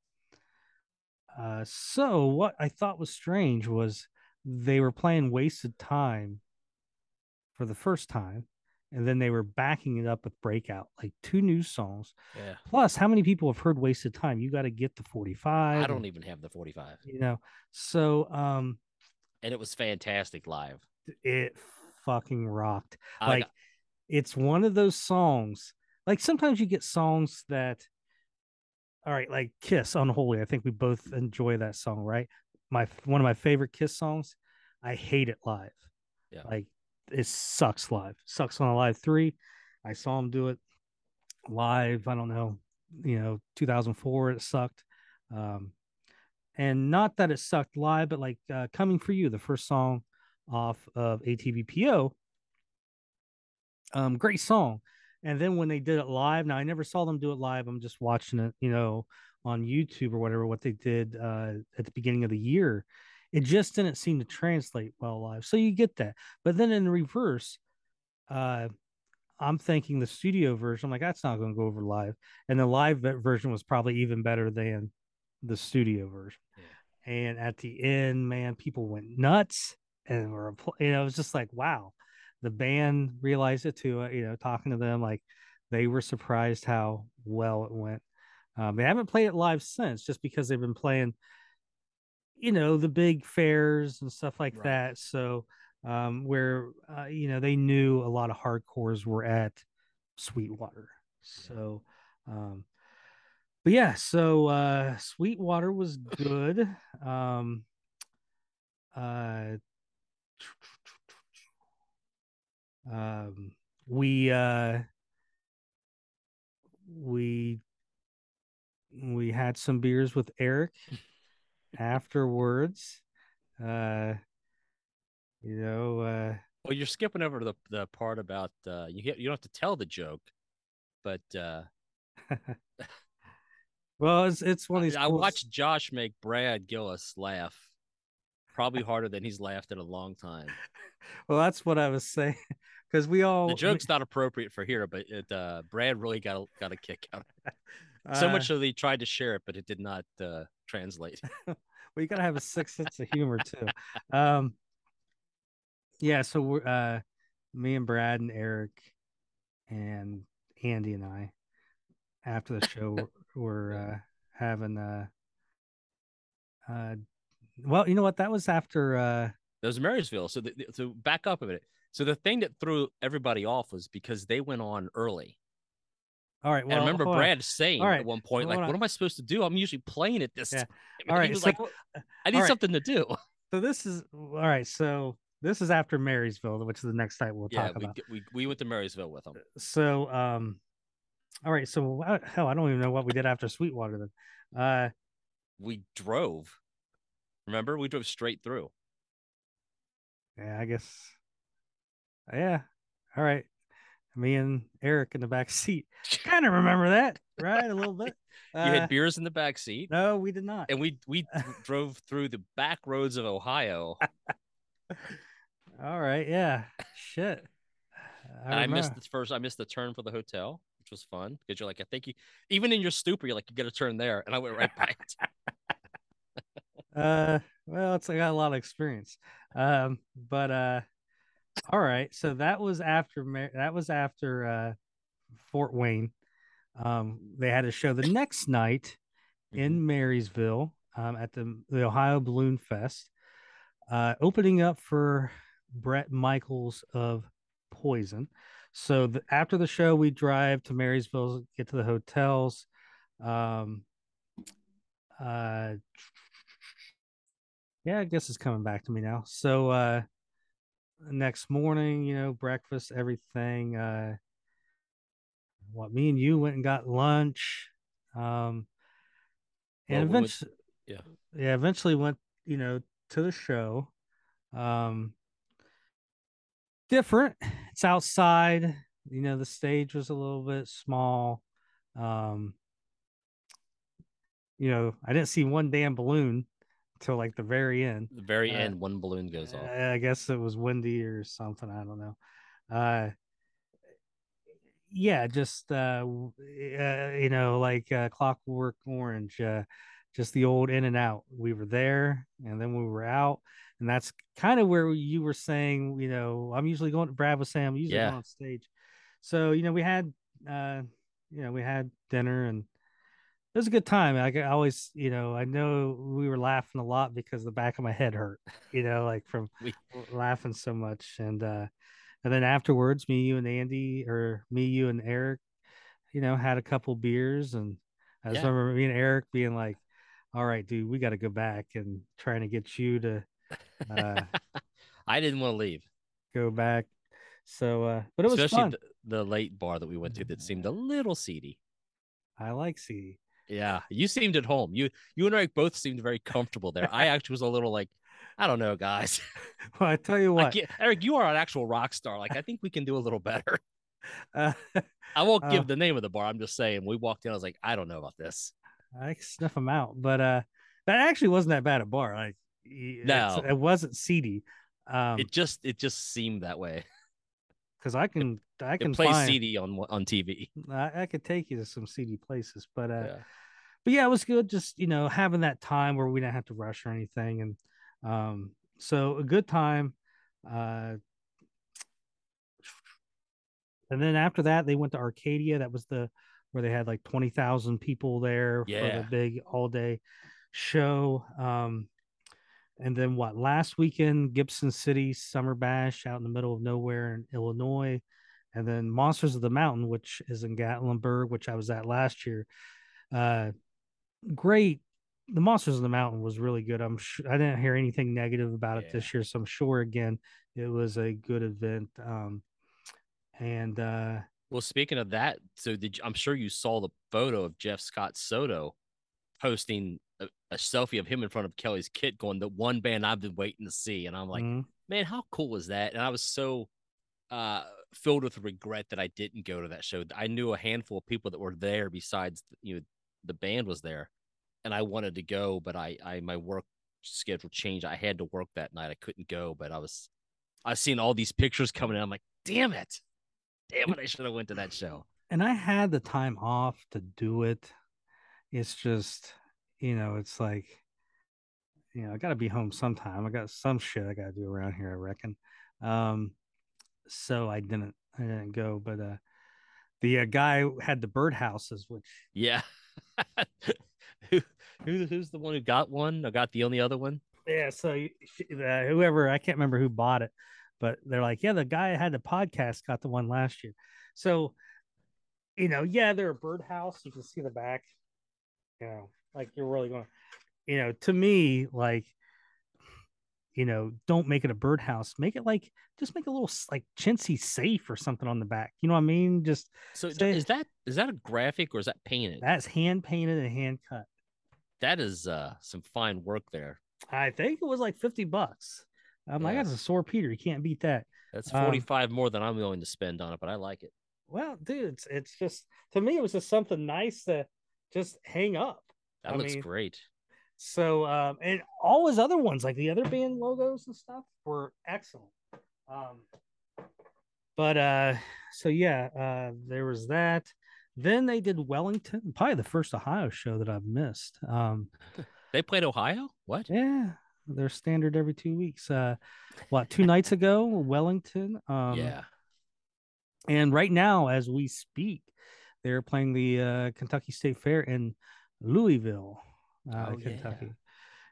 Speaker 2: Uh, so, what I thought was strange was they were playing Wasted Time for the first time, and then they were backing it up with Breakout, like two new songs.
Speaker 1: Yeah.
Speaker 2: Plus, how many people have heard Wasted Time? You got to get the 45.
Speaker 1: I don't
Speaker 2: and,
Speaker 1: even have the 45.
Speaker 2: you know. So, um,
Speaker 1: And it was fantastic live.
Speaker 2: it fucking rocked.
Speaker 1: I
Speaker 2: like,
Speaker 1: got-
Speaker 2: it's one of those songs. Like sometimes you get songs that, all right, like Kiss Unholy. I think we both enjoy that song, right? My one of my favorite Kiss songs. I hate it live.
Speaker 1: Yeah.
Speaker 2: Like it sucks live. Sucks on Alive three. I saw him do it live. I don't know, you know, 2004. It sucked. Um, and not that it sucked live, but like uh, "Coming for You," the first song off of ATBPO. Um, great song. And then when they did it live, now I never saw them do it live. I'm just watching it, you know, on YouTube or whatever. What they did uh, at the beginning of the year, it just didn't seem to translate well live. So you get that. But then in reverse, uh, I'm thinking the studio version. I'm like, that's not going to go over live. And the live version was probably even better than the studio version. And at the end, man, people went nuts and were, you know, it was just like, wow. The band realized it too. uh, You know, talking to them, like they were surprised how well it went. Um, they haven't played it live since, just because they've been playing, you know, the big fairs and stuff like
Speaker 1: Right.
Speaker 2: that. So, um, where uh, you know they knew a lot of hardcores were at Sweetwater. So, um, but yeah, so uh, Sweetwater was good. Um, uh, um, we uh, we we had some beers with Eric afterwards. Uh, you know, uh,
Speaker 1: Well, you're skipping over the the part about uh, you you don't have to tell the joke, but uh,
Speaker 2: well, it's it's one of these.
Speaker 1: I
Speaker 2: cool-
Speaker 1: watched Josh make Brad Gillis laugh, probably harder than he's laughed in a long time.
Speaker 2: Well, that's what I was saying because we all
Speaker 1: The joke's not appropriate for here, but it uh, Brad really got a, got a kick out. of it. So
Speaker 2: uh,
Speaker 1: much so that he tried to share it, but it did not uh, translate.
Speaker 2: well, you gotta have a sixth sense of humor too. Um, yeah. So we're uh, me and Brad and Eric and Andy and I after the show were uh, having uh, uh, well, you know what? That was after uh,
Speaker 1: that was Marysville. So, the, so back up a bit. So the thing that threw everybody off was because they went on early.
Speaker 2: All right. Well,
Speaker 1: I remember Brad on. saying
Speaker 2: right.
Speaker 1: at one point, like, "What am I supposed to do? I'm usually playing at this."
Speaker 2: Yeah. All right. So,
Speaker 1: like, "I need something to do."
Speaker 2: So this is all right. So this is after Marysville, which is the next site we'll
Speaker 1: yeah,
Speaker 2: talk
Speaker 1: we,
Speaker 2: about.
Speaker 1: We we went to Marysville with them.
Speaker 2: So um, all right. So hell, I don't even know what we did after Sweetwater then. Uh,
Speaker 1: we drove. Remember, we drove straight through.
Speaker 2: Yeah, I guess. Yeah. All right. Me and Eric in the back seat. kind of remember that, right? A little bit.
Speaker 1: you uh, had beers in the back seat.
Speaker 2: No, we did not.
Speaker 1: And we we drove through the back roads of Ohio.
Speaker 2: All right. Yeah. Shit.
Speaker 1: I, I missed the first. I missed the turn for the hotel, which was fun because you're like, I think you, even in your stupor, you're like, you got to turn there, and I went right by it.
Speaker 2: uh, well, it's I got a lot of experience. Um, but uh, all right. So that was after that was after uh, Fort Wayne. Um, they had a show the next night in mm-hmm. Marysville um, at the the Ohio Balloon Fest, uh, opening up for Bret Michaels of Poison. So the, after the show, we drive to Marysville, get to the hotels. Um, uh, yeah, I guess it's coming back to me now. So uh, next morning, you know, breakfast, everything. Uh, what me and you went and got lunch. Um, and well, eventually,
Speaker 1: we went,
Speaker 2: yeah, yeah, eventually went, you know, to the show. Um, different. It's outside. You know, the stage was a little bit small. Um, you know, I didn't see one damn balloon until like the very end.
Speaker 1: The very uh, end, one balloon goes off.
Speaker 2: I guess it was windy or something. I don't know. Uh, yeah, just uh, uh you know, like uh, Clockwork Orange, uh, just the old in and out. We were there, and then we were out, and that's kind of where you were saying, you know, I'm usually going. To Brad was saying I'm usually yeah. on stage, so you know, we had, uh, you know, we had dinner and it was a good time. I, always, you know, I know we were laughing a lot because the back of my head hurt, you know, like from we... laughing so much. And uh and then afterwards, me, you, and Andy, or me, you, and Eric, you know, had a couple beers, and I just yeah. remember me and Eric being like, "All right, dude, we got to go back and trying to get you to." Uh,
Speaker 1: I didn't want to leave.
Speaker 2: Go back. So, uh, but it was
Speaker 1: especially
Speaker 2: the,
Speaker 1: the, late bar that we went to that seemed a little seedy.
Speaker 2: I like seedy.
Speaker 1: Yeah, you seemed at home. You you and Eric both seemed very comfortable there. I actually was a little like, I don't know, guys.
Speaker 2: Well, I tell you what,
Speaker 1: Eric, you are an actual rock star. Like, I think we can do a little better. Uh, I won't uh, give the name of the bar. I'm just saying. We walked in. I was like, I don't know about this.
Speaker 2: I sniff them out, but uh, that actually wasn't that bad a bar. Like,
Speaker 1: no,
Speaker 2: it wasn't seedy. Um,
Speaker 1: it just it just seemed that way.
Speaker 2: Because I can I can
Speaker 1: play
Speaker 2: find,
Speaker 1: CD on on TV.
Speaker 2: I, I could take you to some seedy places, but uh. Yeah but yeah, it was good. Just you know, having that time where we didn't have to rush or anything, and um, so a good time. Uh, and then after that, they went to Arcadia. That was the where they had like twenty thousand people there
Speaker 1: yeah.
Speaker 2: for the big all day show. Um, and then what? Last weekend, Gibson City Summer Bash out in the middle of nowhere in Illinois, and then Monsters of the Mountain, which is in Gatlinburg, which I was at last year. Uh, great. The Monsters of the Mountain was really good. I'm sure I didn't hear anything negative about it this year, so I'm sure again it was a good event. Um, and uh,
Speaker 1: well, speaking of that, so did you, I'm sure you saw the photo of Jeff Scott Soto posting a, selfie of him in front of Kelly's kit, going the one band I've been waiting to see, and I'm like, mm-hmm. man, how cool is that? And I was so uh, filled with regret that I didn't go to that show. I knew a handful of people that were there besides you know the band was there, and I wanted to go, but I I my work schedule changed. I had to work that night. I couldn't go, but I was I've seen all these pictures coming in. I'm like, damn it, damn it, I should have went to that show.
Speaker 2: And I had the time off to do it. It's just, you know, it's like, you know, I got to be home sometime. I got some shit I got to do around here, I reckon. Um, so I didn't, I didn't go. But uh, the uh, guy had the birdhouses, which
Speaker 1: yeah. who, who who's the one who got one? I got the only other one.
Speaker 2: Yeah. So uh, whoever I can't remember who bought it, but they're like, yeah, the guy had the podcast got the one last year. So, you know, yeah, they're a birdhouse. You can see the back. You know, like you're really going. You know, to me, like you know, don't make it a birdhouse. Make it like just make a little like chintzy safe or something on the back. You know what I mean? Just
Speaker 1: so say, is that is that a graphic or is that painted?
Speaker 2: That's hand painted and hand cut.
Speaker 1: That is uh some fine work there.
Speaker 2: I think it was like 50 bucks. I'm yeah. like, that's a sore Peter. You can't beat that.
Speaker 1: That's 45 um, more than I'm willing to spend on it, but I like it.
Speaker 2: Well, dude, it's, it's just to me, it was just something nice to just hang up.
Speaker 1: That I looks mean, great.
Speaker 2: So, um, and all his other ones, like the other band logos and stuff, were excellent. Um, but uh, so yeah, uh, there was that. Then they did Wellington, probably the first Ohio show that I've missed. Um,
Speaker 1: they played Ohio. What?
Speaker 2: Yeah, they're standard every two weeks. Uh, what two nights ago, Wellington. Um,
Speaker 1: yeah.
Speaker 2: And right now, as we speak, they're playing the uh, Kentucky State Fair in Louisville uh, oh, Kentucky. Yeah.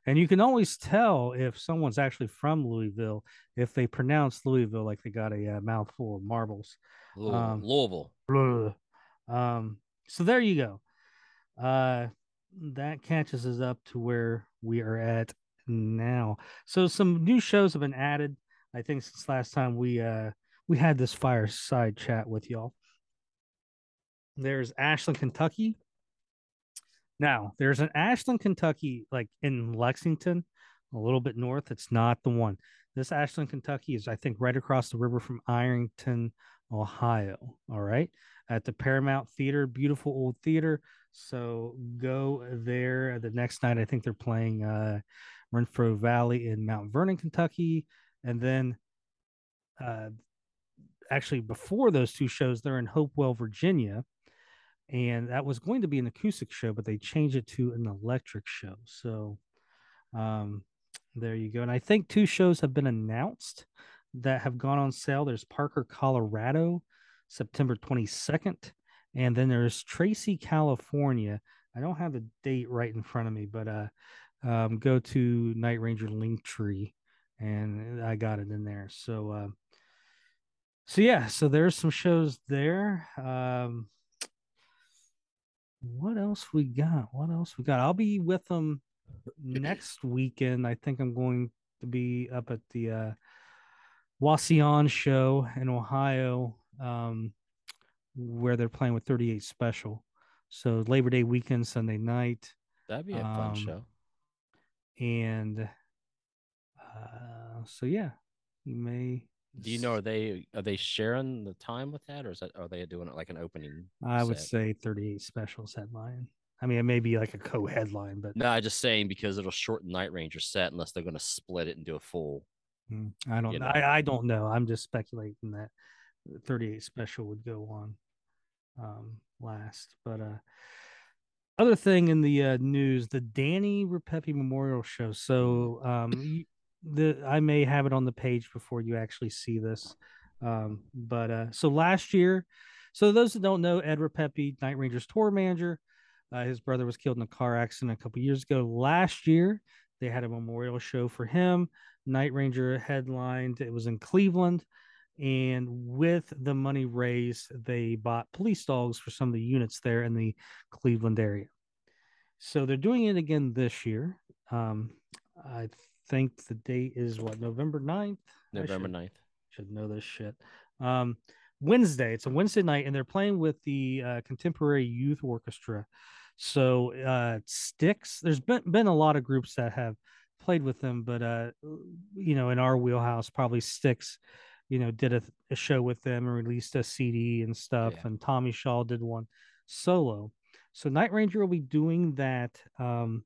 Speaker 2: And you can always tell if someone's actually from Louisville if they pronounce Louisville like they got a uh, mouthful of marbles.
Speaker 1: Louisville. Um, Louisville.
Speaker 2: Um, so there you go. Uh, that catches us up to where we are at now. So some new shows have been added. I think since last time we uh we had this fireside chat with y'all. There's Ashland, Kentucky, now, there's an Ashland, Kentucky, like in Lexington, a little bit north. It's not the one. This Ashland, Kentucky is, I think, right across the river from Ironton, Ohio. All right. At the Paramount Theater, beautiful old theater. So go there the next night. I think they're playing uh, Renfro Valley in Mount Vernon, Kentucky. And then uh, actually, before those two shows, they're in Hopewell, Virginia and that was going to be an acoustic show, but they changed it to an electric show. So um, there you go. And I think two shows have been announced that have gone on sale. There's Parker, Colorado, September 22nd, and then there's Tracy, California. I don't have the date right in front of me, but uh, um, go to Night Ranger Linktree, and I got it in there. So, uh, so yeah, so there's some shows there. Um, what else we got? What else we got? I'll be with them next weekend. I think I'm going to be up at the uh Wauseon show in Ohio, um, where they're playing with 38 Special. So Labor Day weekend, Sunday night.
Speaker 1: That'd be a um, fun show.
Speaker 2: And uh, so yeah, you may
Speaker 1: do you know are they are they sharing the time with that, or is that are they doing it like an opening?
Speaker 2: I set? would say 38 specials headline. I mean, it may be like a co-headline, but
Speaker 1: no, I'm just saying because it'll shorten Night Ranger set unless they're going to split it and do a full.
Speaker 2: Hmm, I don't know. know. I, I don't know. I'm just speculating that 38 special would go on um last, but uh other thing in the uh, news, the Danny Ripepi Memorial Show. So um, the I may have it on the page before you actually see this. Um, but uh, so last year, so those that don't know, Ed Ripepi, Night Rangers tour manager, uh, his brother was killed in a car accident a couple years ago. Last year, they had a memorial show for him. Night Ranger headlined. It was in Cleveland, and with the money raised, they bought police dogs for some of the units there in the Cleveland area. So they're doing it again this year. Um, I think the date is what November 9th.
Speaker 1: November should, 9th.
Speaker 2: Should know this shit. Um, Wednesday. It's a Wednesday night, and they're playing with the uh, Contemporary Youth Orchestra. So uh, Styx. There's been been a lot of groups that have played with them, but uh, you know, in our wheelhouse, probably Styx. You know, did a, a show with them and released a CD and stuff, yeah. and Tommy Shaw did one solo. So Night Ranger will be doing that. Um,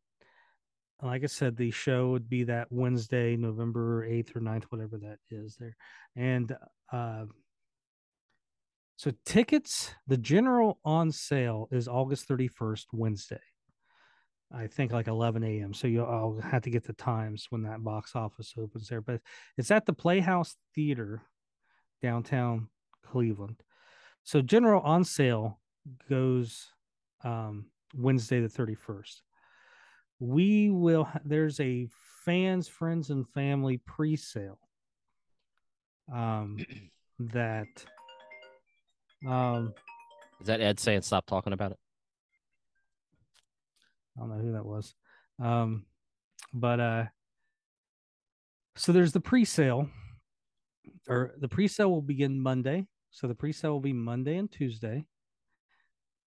Speaker 2: like I said, the show would be that Wednesday, November 8th or 9th, whatever that is there. And uh, so tickets, the general on sale is August 31st, Wednesday. I think like 11 a.m. So you I'll have to get the times when that box office opens there. But it's at the Playhouse Theater, downtown Cleveland. So general on sale goes um, Wednesday the 31st. We will. There's a fans, friends, and family pre-sale. Um, that. Um,
Speaker 1: Is that Ed saying stop talking about it?
Speaker 2: I don't know who that was. Um, but uh, so there's the pre-sale, or the pre-sale will begin Monday. So the pre-sale will be Monday and Tuesday.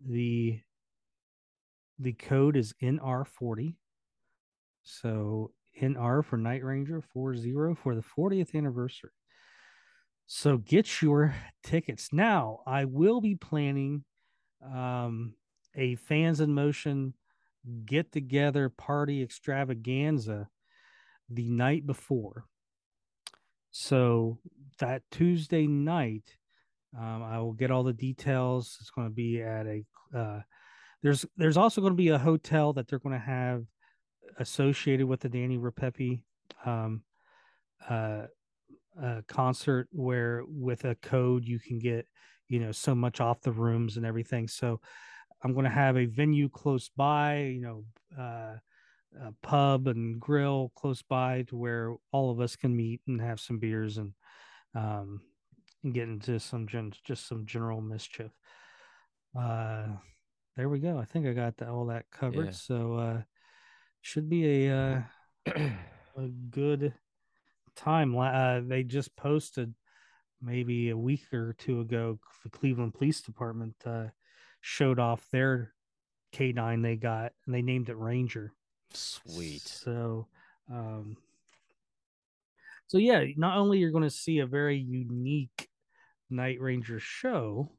Speaker 2: The the code is NR40. So NR for Night Ranger 40 for the 40th anniversary. So get your tickets. Now, I will be planning um, a Fans in Motion get together party extravaganza the night before. So that Tuesday night, um, I will get all the details. It's going to be at a. Uh, there's there's also going to be a hotel that they're going to have associated with the Danny Ripepi um, uh, uh, concert, where with a code you can get you know so much off the rooms and everything. So I'm going to have a venue close by, you know, uh, a pub and grill close by to where all of us can meet and have some beers and um, and get into some gen- just some general mischief. Uh, there we go. I think I got the, all that covered.
Speaker 1: Yeah.
Speaker 2: So uh, should be a uh, a good time. Uh, they just posted maybe a week or two ago. The Cleveland Police Department uh, showed off their K9 they got, and they named it Ranger.
Speaker 1: Sweet.
Speaker 2: So, um, so yeah, not only you're going to see a very unique Night Ranger show,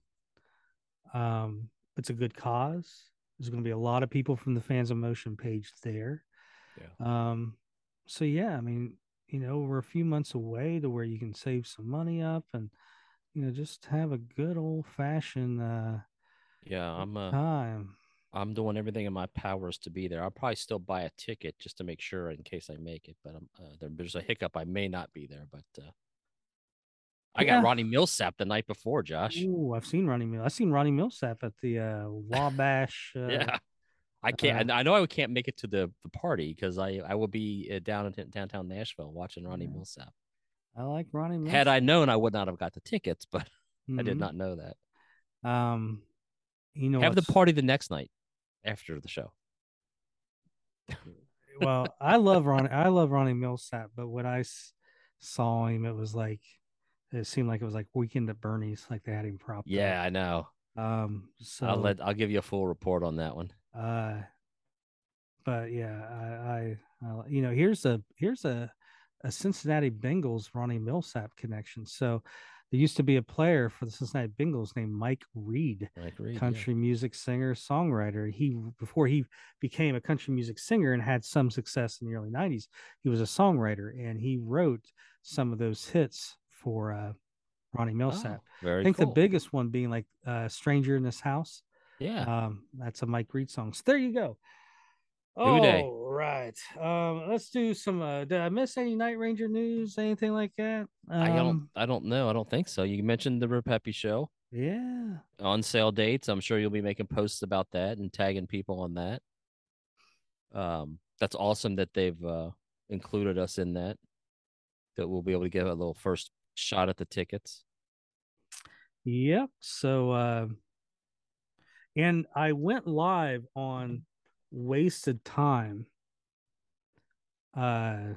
Speaker 2: um, it's a good cause. There's going to be a lot of people from the Fans in Motion page there.
Speaker 1: Yeah.
Speaker 2: Um, so yeah, I mean, you know, we're a few months away to where you can save some money up and, you know, just have a good old fashioned uh,
Speaker 1: Yeah, I'm uh,
Speaker 2: time.
Speaker 1: I'm doing everything in my powers to be there. I'll probably still buy a ticket just to make sure in case I make it. But uh, there, there's a hiccup. I may not be there, but uh, I
Speaker 2: Yeah.
Speaker 1: got Ronnie Milsap the night before, Josh.
Speaker 2: Ooh, I've seen Ronnie Mill. I've seen Ronnie Milsap at the uh, Wabash. Uh,
Speaker 1: yeah, I can't. I know I can't make it to the, the party because I I will be uh, down in downtown Nashville watching Ronnie
Speaker 2: Yeah.
Speaker 1: Milsap.
Speaker 2: I like Ronnie Milsap.
Speaker 1: Had I known, I would not have got the tickets, but I did
Speaker 2: Mhm.
Speaker 1: not know that.
Speaker 2: Um, you know,
Speaker 1: have the party the next night after the show.
Speaker 2: well, I love Ronnie. I love Ronnie Milsap, but when I s- saw him, it was like it seemed like it was like Weekend at Bernie's, like they had him propped. up.
Speaker 1: Yeah, I know.
Speaker 2: Um. So
Speaker 1: I'll let I'll give you a full report on that one.
Speaker 2: Uh, but yeah, I, I, I, you know, here's a here's a a Cincinnati Bengals Ronnie Milsap connection. So there used to be a player for the Cincinnati Bengals named Mike Reid,
Speaker 1: Mike Reid, yeah.
Speaker 2: country music singer songwriter. He before he became a country music singer and had some success in the early '90s, he was a songwriter and he wrote some of those hits for uh, Ronnie Milsap.
Speaker 1: Oh,
Speaker 2: I think
Speaker 1: cool.
Speaker 2: the biggest one being like uh, "Stranger in This House."
Speaker 1: Yeah.
Speaker 2: Um, that's a Mike Reid song. So there you go. All right. Um, let's do some. Uh, did I miss any Night Ranger news? Anything like that? Um,
Speaker 1: I don't I don't know. I don't think so. You mentioned the Ripepi show
Speaker 2: Yeah.
Speaker 1: on sale dates. I'm sure you'll be making posts about that and tagging people on that. Um, that's awesome that they've uh, included us in that. That we'll be able to get a little first shot at the tickets.
Speaker 2: Yep. So, uh, and I went live on Wasted Time, uh,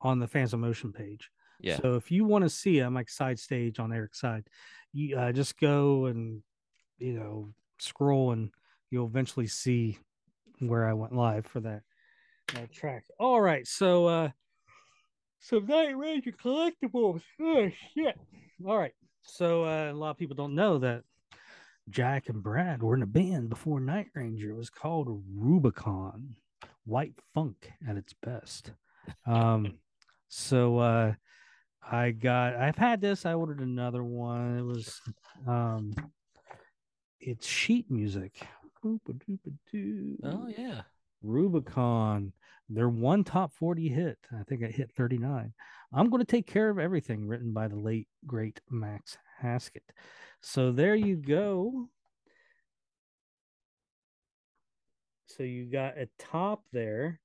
Speaker 2: on the Fans in Motion page.
Speaker 1: Yeah.
Speaker 2: So if you want to see, I'm like side stage on Eric's side. You uh, just go and you know scroll, and you'll eventually see where I went live for that, that track. All right, so uh, some Night Ranger collectibles. Oh shit! All right, so uh, a lot of people don't know that Jack and Brad were in a band before Night Ranger. It was called Rubicon, white funk at its best. Um, so uh, I got, I've had this. I ordered another one. It was, um, it's sheet music,
Speaker 1: Oh yeah.
Speaker 2: Rubicon, their one top 40 hit. I think it hit 39. I'm going to take care of everything, written by the late, great Max Haskett. So there you go. So you got a top there.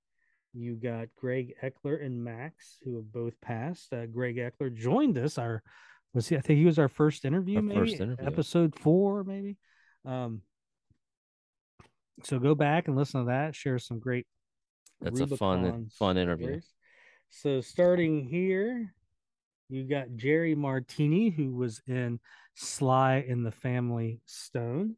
Speaker 2: You got Greg Eklund and Max, who have both passed. Uh, Greg Eklund joined us. Our was he? I think he was our first interview,
Speaker 1: Our
Speaker 2: maybe
Speaker 1: first interview.
Speaker 2: episode four, maybe. Um, so go back and listen to that. Share some great.
Speaker 1: That's a fun fun interview.
Speaker 2: stories. So starting here, you got Jerry Martini, who was in Sly and the Family Stone.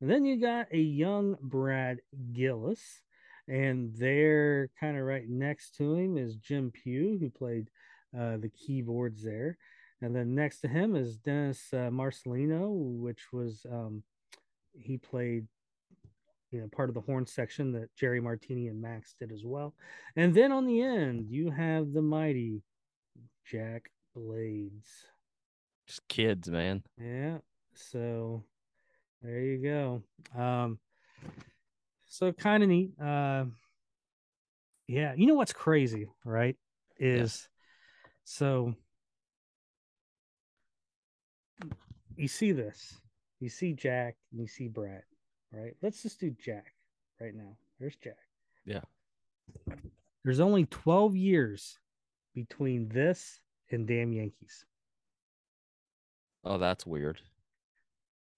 Speaker 2: And then you got a young Brad Gillis. And there, kind of right next to him, is Jim Pugh, who played uh, the keyboards there. And then next to him is Dennis uh, Marcellino, which was um, he played you know part of the horn section that Jerry Martini and Max did as well. And then on the end, you have the mighty Jack Blades.
Speaker 1: Just kids, man.
Speaker 2: Yeah. So there you go. Um so kind of neat. Uh yeah, you know what's crazy, right? Is so you see this. You see Jack and you see Brad, right? Let's just do Jack right now. There's Jack.
Speaker 1: Yeah.
Speaker 2: There's only 12 years between this and Damn Yankees.
Speaker 1: Oh, that's weird.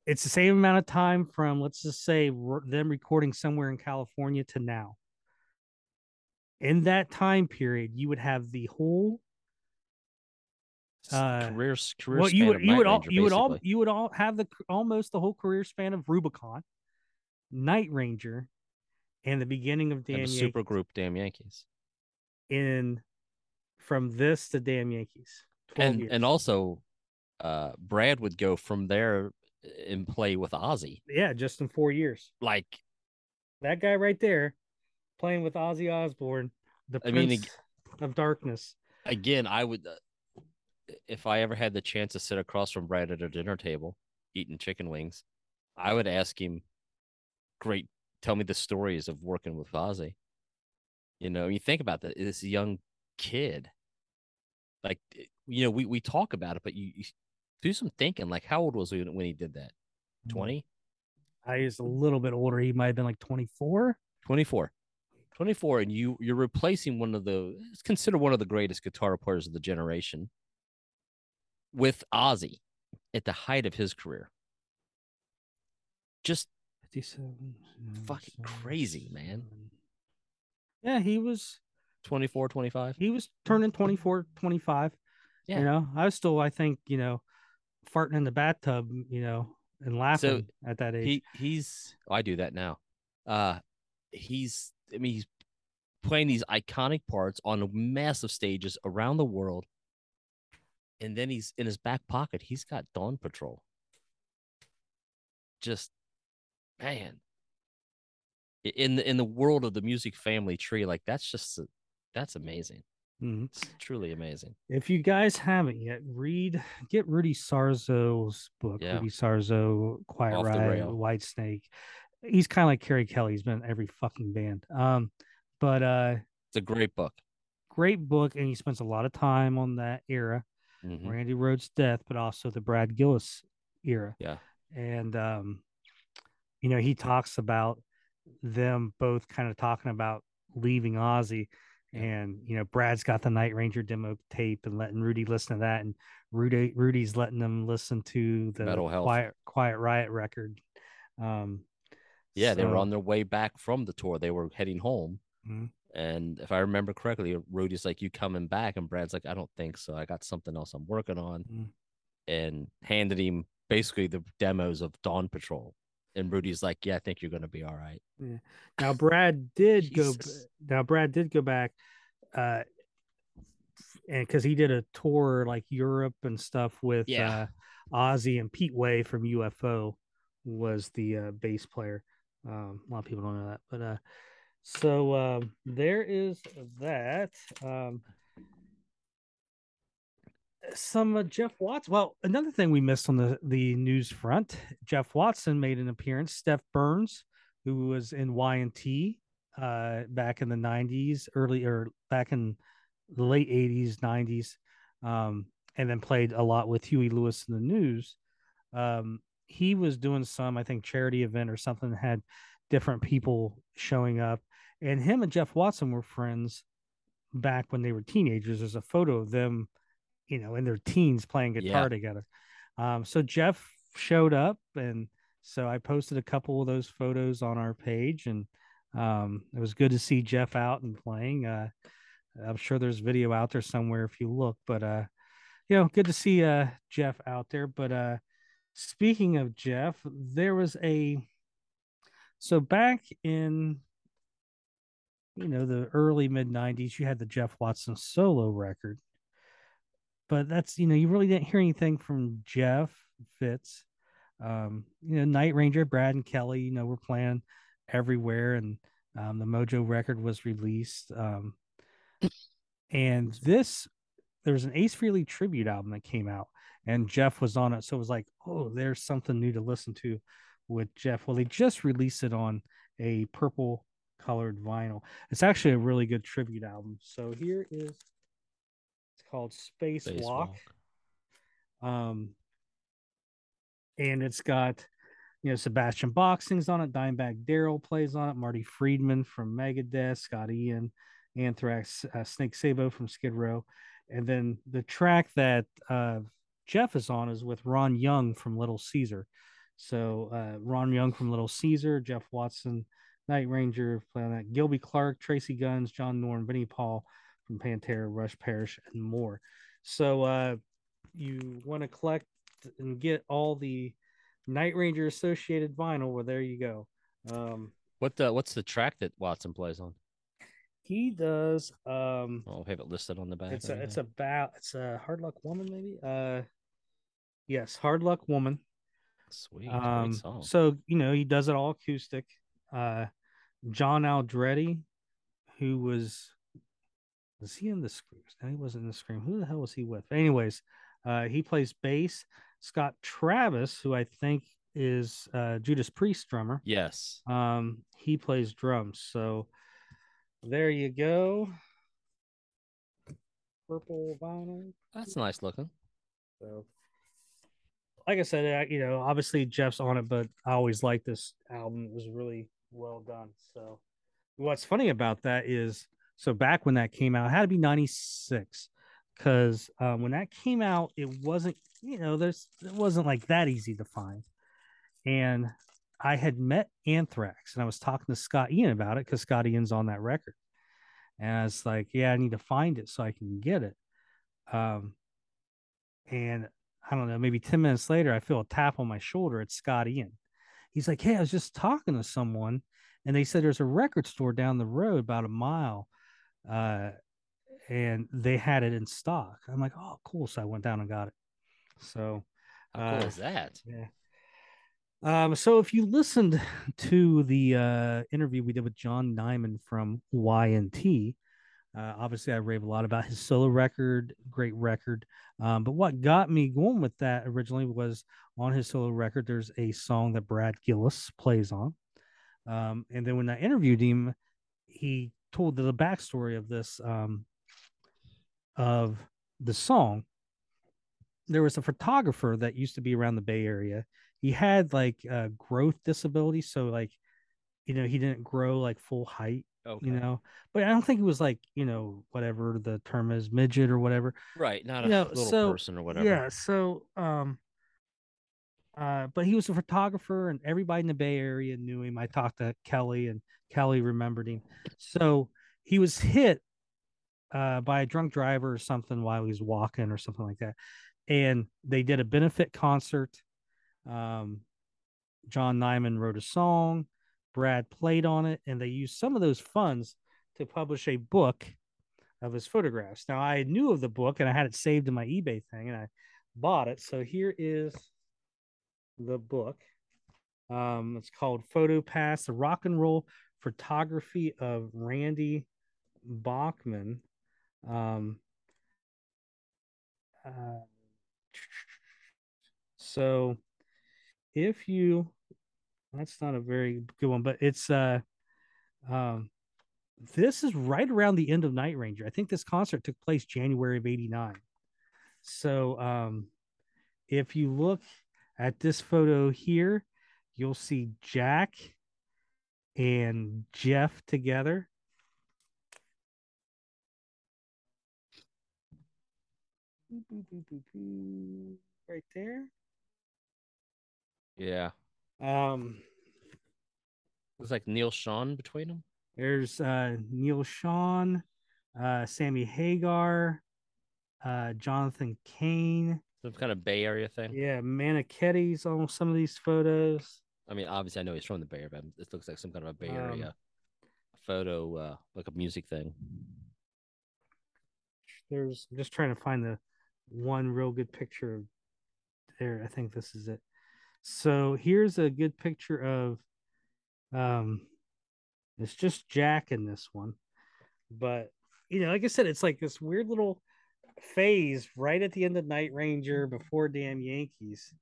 Speaker 2: it's the same amount of time from let's just say them recording somewhere in California to now. In that time period, you would have the whole Uh,
Speaker 1: career career
Speaker 2: well, you would you would all you would all you would all have the almost the whole career span of Rubicon, Night Ranger, and the beginning of
Speaker 1: and
Speaker 2: Damn
Speaker 1: the
Speaker 2: Yankees
Speaker 1: super group Damn Yankees.
Speaker 2: in from this to Damn Yankees.
Speaker 1: And
Speaker 2: years.
Speaker 1: and also uh Brad would go from there and play with Ozzy.
Speaker 2: yeah, just in four years.
Speaker 1: Like
Speaker 2: That guy right there, playing with Ozzy Osbourne, the
Speaker 1: I mean,
Speaker 2: Prince of Darkness.
Speaker 1: again, I would uh, if I ever had the chance to sit across from Brad at a dinner table eating chicken wings, I would ask him, "Great, tell me the stories of working with Ozzy." You know, you think about that. This young kid, like eh, you know, we we talk about it, but you, you do some thinking. Like, how old was he when he did that? Mm. 20?
Speaker 2: I was a little bit older. He might have been like 24.
Speaker 1: 24. 24 and you you're replacing one of the it's considered one of the greatest guitar players of the generation with Ozzy at the height of his career. Just
Speaker 2: 57.
Speaker 1: Fucking crazy, man.
Speaker 2: Yeah, he was
Speaker 1: 24, 25.
Speaker 2: he was turning 24, 25.
Speaker 1: Yeah.
Speaker 2: You know, I was still, I think, you know, farting in the bathtub, you know, and laughing at that age.
Speaker 1: He he's oh, I do that now. Uh he's I mean he's playing these iconic parts on massive stages around the world. And then he's in his back pocket, he's got Dawn Patrol. Just man. In the in the world of the music family tree, like that's just a- that's amazing.
Speaker 2: Mhm.
Speaker 1: It's truly amazing.
Speaker 2: If you guys haven't yet, read get Rudy Sarzo's book,
Speaker 1: Yeah.
Speaker 2: Rudy Sarzo, Quiet
Speaker 1: Off the
Speaker 2: Riot, White Snake. He's kind of like Kerry Kelly. He's been in every fucking band. Um, but uh,
Speaker 1: It's a great book.
Speaker 2: great book, and he spends a lot of time on that era,
Speaker 1: Mhm.
Speaker 2: Randy Rhoads' death, but also the Brad Gillis era.
Speaker 1: Yeah.
Speaker 2: and um, you know, he talks about them both kind of talking about leaving Ozzy. And you know, Brad's got the Night Ranger demo tape and letting Rudy listen to that, and Rudy Rudy's letting them listen to the
Speaker 1: Metal Health.
Speaker 2: Quiet Quiet Riot record. Um,
Speaker 1: Yeah, they were on their way back from the tour. They were heading home.
Speaker 2: Mhm.
Speaker 1: And if I remember correctly, Rudy's like, You coming back? And Brad's like, I don't think so. I got something else I'm working on.
Speaker 2: Mhm.
Speaker 1: And handed him basically the demos of Dawn Patrol. And Rudy's like, Yeah, I think you're going to be all right. Yeah.
Speaker 2: Now Brad did go. Now Brad did go back, uh, and because he did a tour like Europe and stuff with
Speaker 1: Yeah.
Speaker 2: uh, Ozzy and Pete Way from UFO was the uh, bass player. Um, a lot of people don't know that, but uh, so um, there is that. Um, some Jeff Watts. Well, another thing we missed on the the news front: Jeff Watson made an appearance. Stef Burns who was in Y&T uh, back in the 90s, early or back in the late 80s, 90s, um, and then played a lot with Huey Lewis and the News. Um, he was doing some, I think, charity event or something that had different people showing up. And him and Jeff Watson were friends back when they were teenagers. There's a photo of them, you know, in their teens playing guitar yeah. together. Um, so Jeff showed up, and so I posted a couple of those photos on our page, and um, it was good to see Jeff out and playing. Uh, I'm sure there's video out there somewhere if you look, but uh, you know, good to see uh Jeff out there. But uh, speaking of Jeff, there was a so back in you know the early mid 90s you had the jeff watson solo record but that's you know you really didn't hear anything from jeff fitz um you know night ranger brad and kelly you know were playing everywhere and um, the mojo record was released um and this there was an ace frehley tribute album that came out and jeff was on it so it was like oh there's something new to listen to with jeff well they just released it on a purple colored vinyl. It's actually a really good tribute album. So here is it's called Space, Walk. Um and it's got you know Sebastian Bach sings on it, Dimebag Darrell plays on it, Marty Friedman from Megadeth, Scott Ian, Anthrax, uh, Snake Sabo from Skid Row, and then the track that uh, Jeff is on is with Ron Young from Little Caesar. So uh, Ron Young from Little Caesar, Jeff Watson Night Ranger, Planet Gilby Clarke, Tracii Guns, John Norum, Vinnie Paul from Pantera, Russ Parrish, and more. So uh, you want to collect and get all the Night Ranger associated vinyl. Well, there you go. Um,
Speaker 1: what the what's the track that Watson plays on?
Speaker 2: He does. Um,
Speaker 1: I'll have it listed on the back.
Speaker 2: It's a, it's about it's a Hard Luck Woman, maybe. Uh, yes, Hard Luck Woman.
Speaker 1: Sweet.
Speaker 2: Um, so you know he does it all acoustic uh, John Alderete, who was was he in the Screams? No, he wasn't in the Scream. Who the hell was he with? Anyways, uh, he plays bass. Scott Travis, who I think is uh, Judas Priest drummer.
Speaker 1: Yes.
Speaker 2: Um, he plays drums. So there you go. Purple vinyl.
Speaker 1: That's nice looking.
Speaker 2: So, like I said, you know, obviously Jeff's on it, but I always like this album. It was really well done. So, what's funny about that is, so back when that came out, it had to be '96 because um, when that came out, it wasn't, you know, there's it wasn't like that easy to find. And I had met Anthrax, and I was talking to Scott Ian about it because Scott Ian's on that record, and I was like, "Yeah, I need to find it so I can get it." Um, and I don't know, maybe 10 minutes later, I feel a tap on my shoulder. It's Scott Ian he's like, Hey, I was just talking to someone and they said there's a record store down the road about a mile. Uh, and they had it in stock. I'm like, oh, cool. So I went down and got it. So,
Speaker 1: how cool uh, is that?
Speaker 2: Yeah. Um, so if you listened to the uh, interview we did with John Nymann from Y&T, uh, obviously, I rave a lot about his solo record, great record. Um, but what got me going with that originally was on his solo record, there's a song that Brad Gillis plays on. Um, and then when I interviewed him, he told the backstory of this, um, of the song. There was a photographer that used to be around the Bay Area. He had like a growth disability. So, like, you know, he didn't grow like full height Okay. You know, but I don't think it was like you know whatever the term is midget or whatever.
Speaker 1: Right, not a know, little so, person or whatever.
Speaker 2: Yeah. So, um, uh, but he was a photographer, and everybody in the Bay Area knew him. I talked to Kelly, and Kelly remembered him. So he was hit uh, by a drunk driver or something while he was walking or something like that, and they did a benefit concert. Um, John Nymann wrote a song. Brad played on it, and they used some of those funds to publish a book of his photographs. Now, I knew of the book and I had it saved in my eBay thing, and I bought it. So here is the book. Um, it's called Photo Pass: The Rock and Roll Photography of Randy Bachman. Um, uh, so if you That's not a very good one, but it's uh um this is right around the end of Night Ranger. I think this concert took place January of 89. So um if you look at this photo here, you'll see Jack and Jeff together. Right there.
Speaker 1: Yeah.
Speaker 2: Um,
Speaker 1: Looks like Neal Schon between them.
Speaker 2: there's uh, Neal Schon, uh, Sammy Hagar, uh, Jonathan Cain.
Speaker 1: Some kind of Bay Area thing.
Speaker 2: Yeah, Meniketti's on some of these photos.
Speaker 1: I mean, obviously, I know he's from the Bay Area, but it looks like some kind of a Bay
Speaker 2: Um,
Speaker 1: Area photo, uh, like a music thing.
Speaker 2: There's I'm just trying to find the one real good picture of there. I think this is it. So here's a good picture of um it's just Jack in this one. But you know, like I said, it's like this weird little phase right at the end of Night Ranger before Damn Yankees.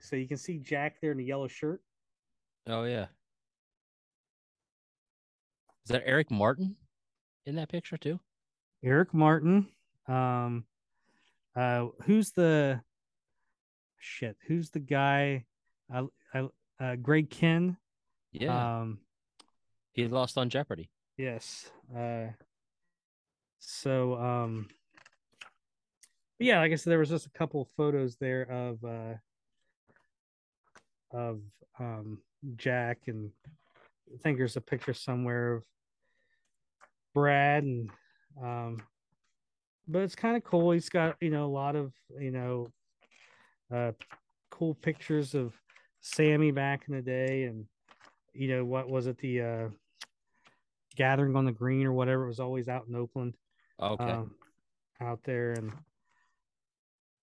Speaker 2: So you can see Jack there in the yellow shirt.
Speaker 1: Oh yeah. Is that Eric Martin in that picture too?
Speaker 2: Eric Martin. Um uh who's the shit, who's the guy I I uh Greg Kihn?
Speaker 1: Yeah,
Speaker 2: Um
Speaker 1: he lost on Jeopardy.
Speaker 2: yes. Uh so um yeah, like I said, there was just a couple of photos there of uh of um Jack and I think there's a picture somewhere of Brad and um but it's kind of cool. He's got, you know, a lot of, you know, uh cool pictures of Sammy back in the day and you know what was it the uh gathering on the green or whatever it was always out in Oakland
Speaker 1: Okay.
Speaker 2: um, out there and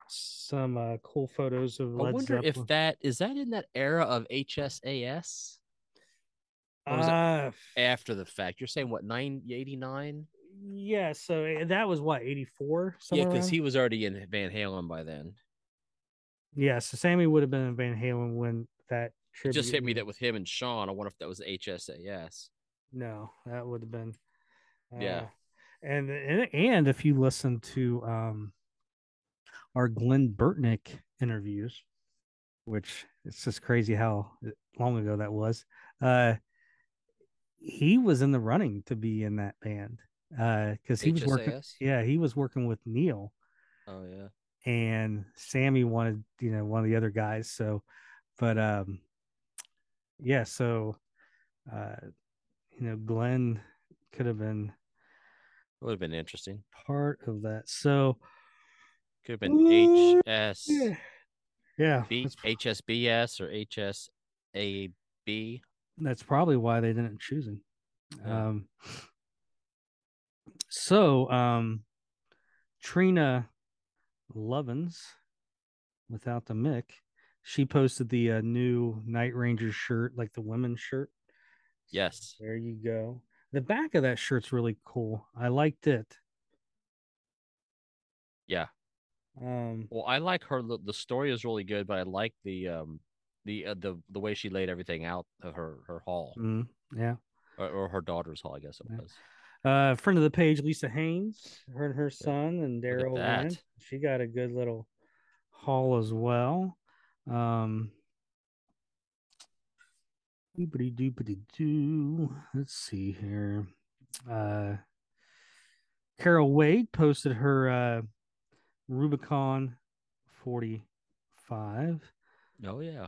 Speaker 2: some uh, cool photos of
Speaker 1: I
Speaker 2: Led
Speaker 1: wonder if that is that in that era of HSAS
Speaker 2: uh,
Speaker 1: after the fact. You're saying what nine eighty nine?
Speaker 2: yeah, so uh, that was what 84
Speaker 1: Yeah, because he was already in Van Halen by then.
Speaker 2: yeah, so Sammy would have been in Van Halen when that
Speaker 1: It just hit me that with him and Schon. I wonder if that was HSAS.
Speaker 2: no, that would have been
Speaker 1: Yeah.
Speaker 2: uh, and and and if you listen to um our Glenn Burtnik interviews, which it's just crazy how long ago that was. Uh, he was in the running to be in that band uh because he was working. Yeah, he was working with Neal,
Speaker 1: Oh yeah.
Speaker 2: and Sammy wanted you know one of the other guys. So, but um, yeah, so uh, you know, Glenn could have been
Speaker 1: It would have been interesting.
Speaker 2: part of that. So
Speaker 1: Could have been HS
Speaker 2: yeah,
Speaker 1: B, HSBS or HSAB.
Speaker 2: that's probably why they didn't choose him.
Speaker 1: Yeah.
Speaker 2: Um, so um, Trina Lovins, without the Mick, she posted the uh, new Night Ranger shirt, like the women's shirt.
Speaker 1: Yes.
Speaker 2: There you go. The back of that shirt's really cool. I liked it.
Speaker 1: Yeah.
Speaker 2: Um,
Speaker 1: Well, I like her. The the story is really good, but I like the um the uh, the the way she laid everything out of her her haul
Speaker 2: mm, yeah.
Speaker 1: or, or her daughter's haul. I guess it
Speaker 2: Yeah.
Speaker 1: was.
Speaker 2: Uh, friend of the page, Lisa Haynes, her and her son, and Daryl. She got a good little haul as well. Um, doopity doopity doo. Let's see here. Uh, Carol Wade posted her uh, Rubicon 45.
Speaker 1: Oh yeah.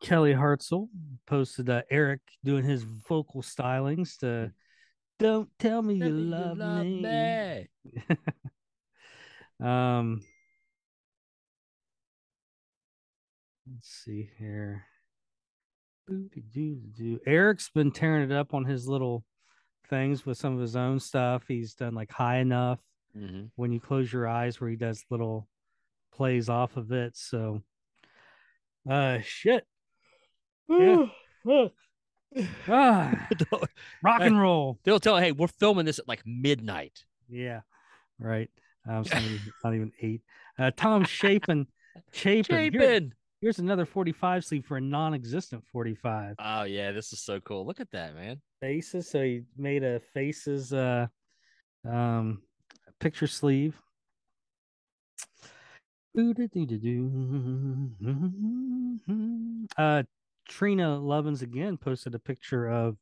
Speaker 2: Kelly Hartzell posted uh, Eric doing his vocal stylings to "Don't Tell Me You Love, me." Um, let's see here. Eric's been tearing it up on his little things with some of his own stuff. He's done like high enough
Speaker 1: hmm
Speaker 2: when you close your eyes, where he does little plays off of it. So, uh, shit. Yeah. ah, rock and roll.
Speaker 1: They'll tell, hey, we're filming this at like midnight.
Speaker 2: Yeah, right. Um, somebody not even eight. Uh, Tom Chapin, Chapin, you're-
Speaker 1: Chapin.
Speaker 2: Here's another 45 sleeve for a non-existent 45.
Speaker 1: Oh yeah, this is so cool. Look at that, man.
Speaker 2: Faces. So he made a faces uh um picture sleeve. Uh Trina Lovins again posted a picture of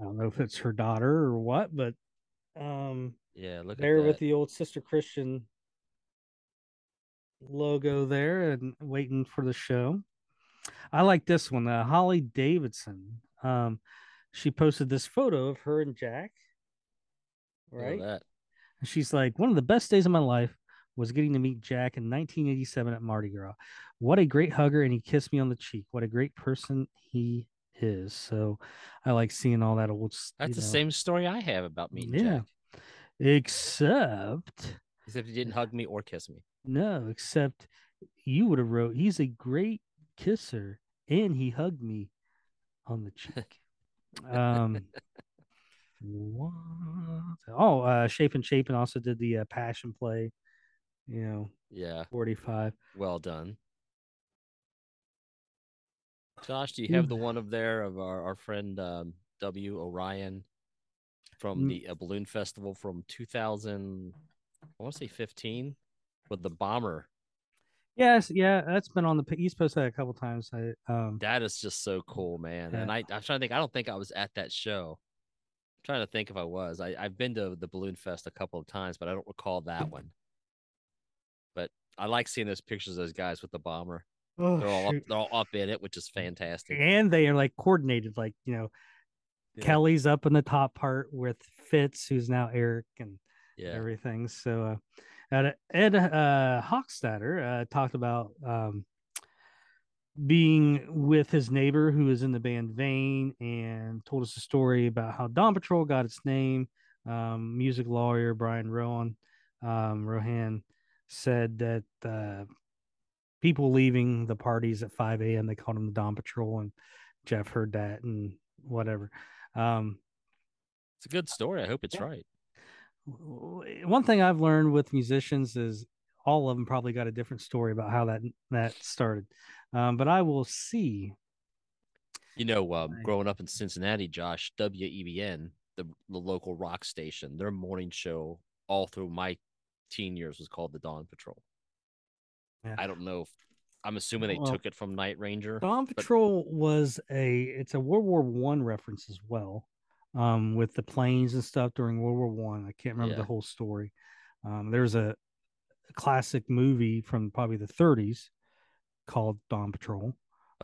Speaker 2: I don't know if it's her daughter or what, but um
Speaker 1: Yeah, look
Speaker 2: there with the old Sister Christian logo there and waiting for the show. I like this one, uh, Holly Davidson. Um, she posted this photo of her and Jack. Right. And she's like, one of the best days of my life was getting to meet Jack in 1987 at Mardi Gras. What a great hugger, and he kissed me on the cheek. What a great person he is. So I like seeing all that old.
Speaker 1: That's the
Speaker 2: know.
Speaker 1: same story I have about meeting
Speaker 2: Yeah.
Speaker 1: Jack.
Speaker 2: Except
Speaker 1: Except he didn't hug me or kiss me.
Speaker 2: no, except you would have wrote, he's a great kisser, and he hugged me on the cheek. um. What? Oh, uh, Shape and Chapin also did the uh, passion play. You know,
Speaker 1: Yeah,
Speaker 2: 45.
Speaker 1: well done. Josh, do you have the one of there of our, our friend um, W. Orion from
Speaker 2: Mm.
Speaker 1: the uh, balloon festival from 2000, I want to say 15, with the bomber?
Speaker 2: Yes, yeah, that's been on the East that a couple times. I um
Speaker 1: That is just so cool, man.
Speaker 2: Yeah.
Speaker 1: And I, I'm trying to think. I don't think I was at that show. Trying to think if I was. I, I've been to the Balloon Fest a couple of times, but I don't recall that one. But I like seeing those pictures of those guys with the bomber.
Speaker 2: oh,
Speaker 1: They're all up, they're all up in it, which is fantastic.
Speaker 2: and they are like coordinated, like you know,
Speaker 1: Yeah.
Speaker 2: Kelly's up in the top part with Fitz, who's now Eric, and
Speaker 1: Yeah.
Speaker 2: everything. So uh, Ed, Ed uh, Hochstatter uh, talked about um, being with his neighbor who is in the band Vane and told us a story about how Dawn Patrol got its name. Um, music lawyer Brian Rowan um, Rohan said that uh, people leaving the parties at 5 a.m. they called them the Dawn Patrol, and Jeff heard that and whatever. Um,
Speaker 1: It's a good story. I hope it's
Speaker 2: Yeah.
Speaker 1: right.
Speaker 2: one thing I've learned with musicians is all of them probably got a different story about how that that started. Um, but I will see.
Speaker 1: You know, um, growing up in Cincinnati, Josh, WEBN, the, the local rock station, their morning show all through my teen years was called the Dawn Patrol.
Speaker 2: Yeah.
Speaker 1: I don't know if I'm assuming they
Speaker 2: Well,
Speaker 1: took it from Night Ranger.
Speaker 2: Dawn Patrol was a it's a World War One reference as well, um, with the planes and stuff during World War One. I. can't remember
Speaker 1: Yeah.
Speaker 2: the whole story. Um, there's a, a classic movie from probably the 30s called Dawn Patrol.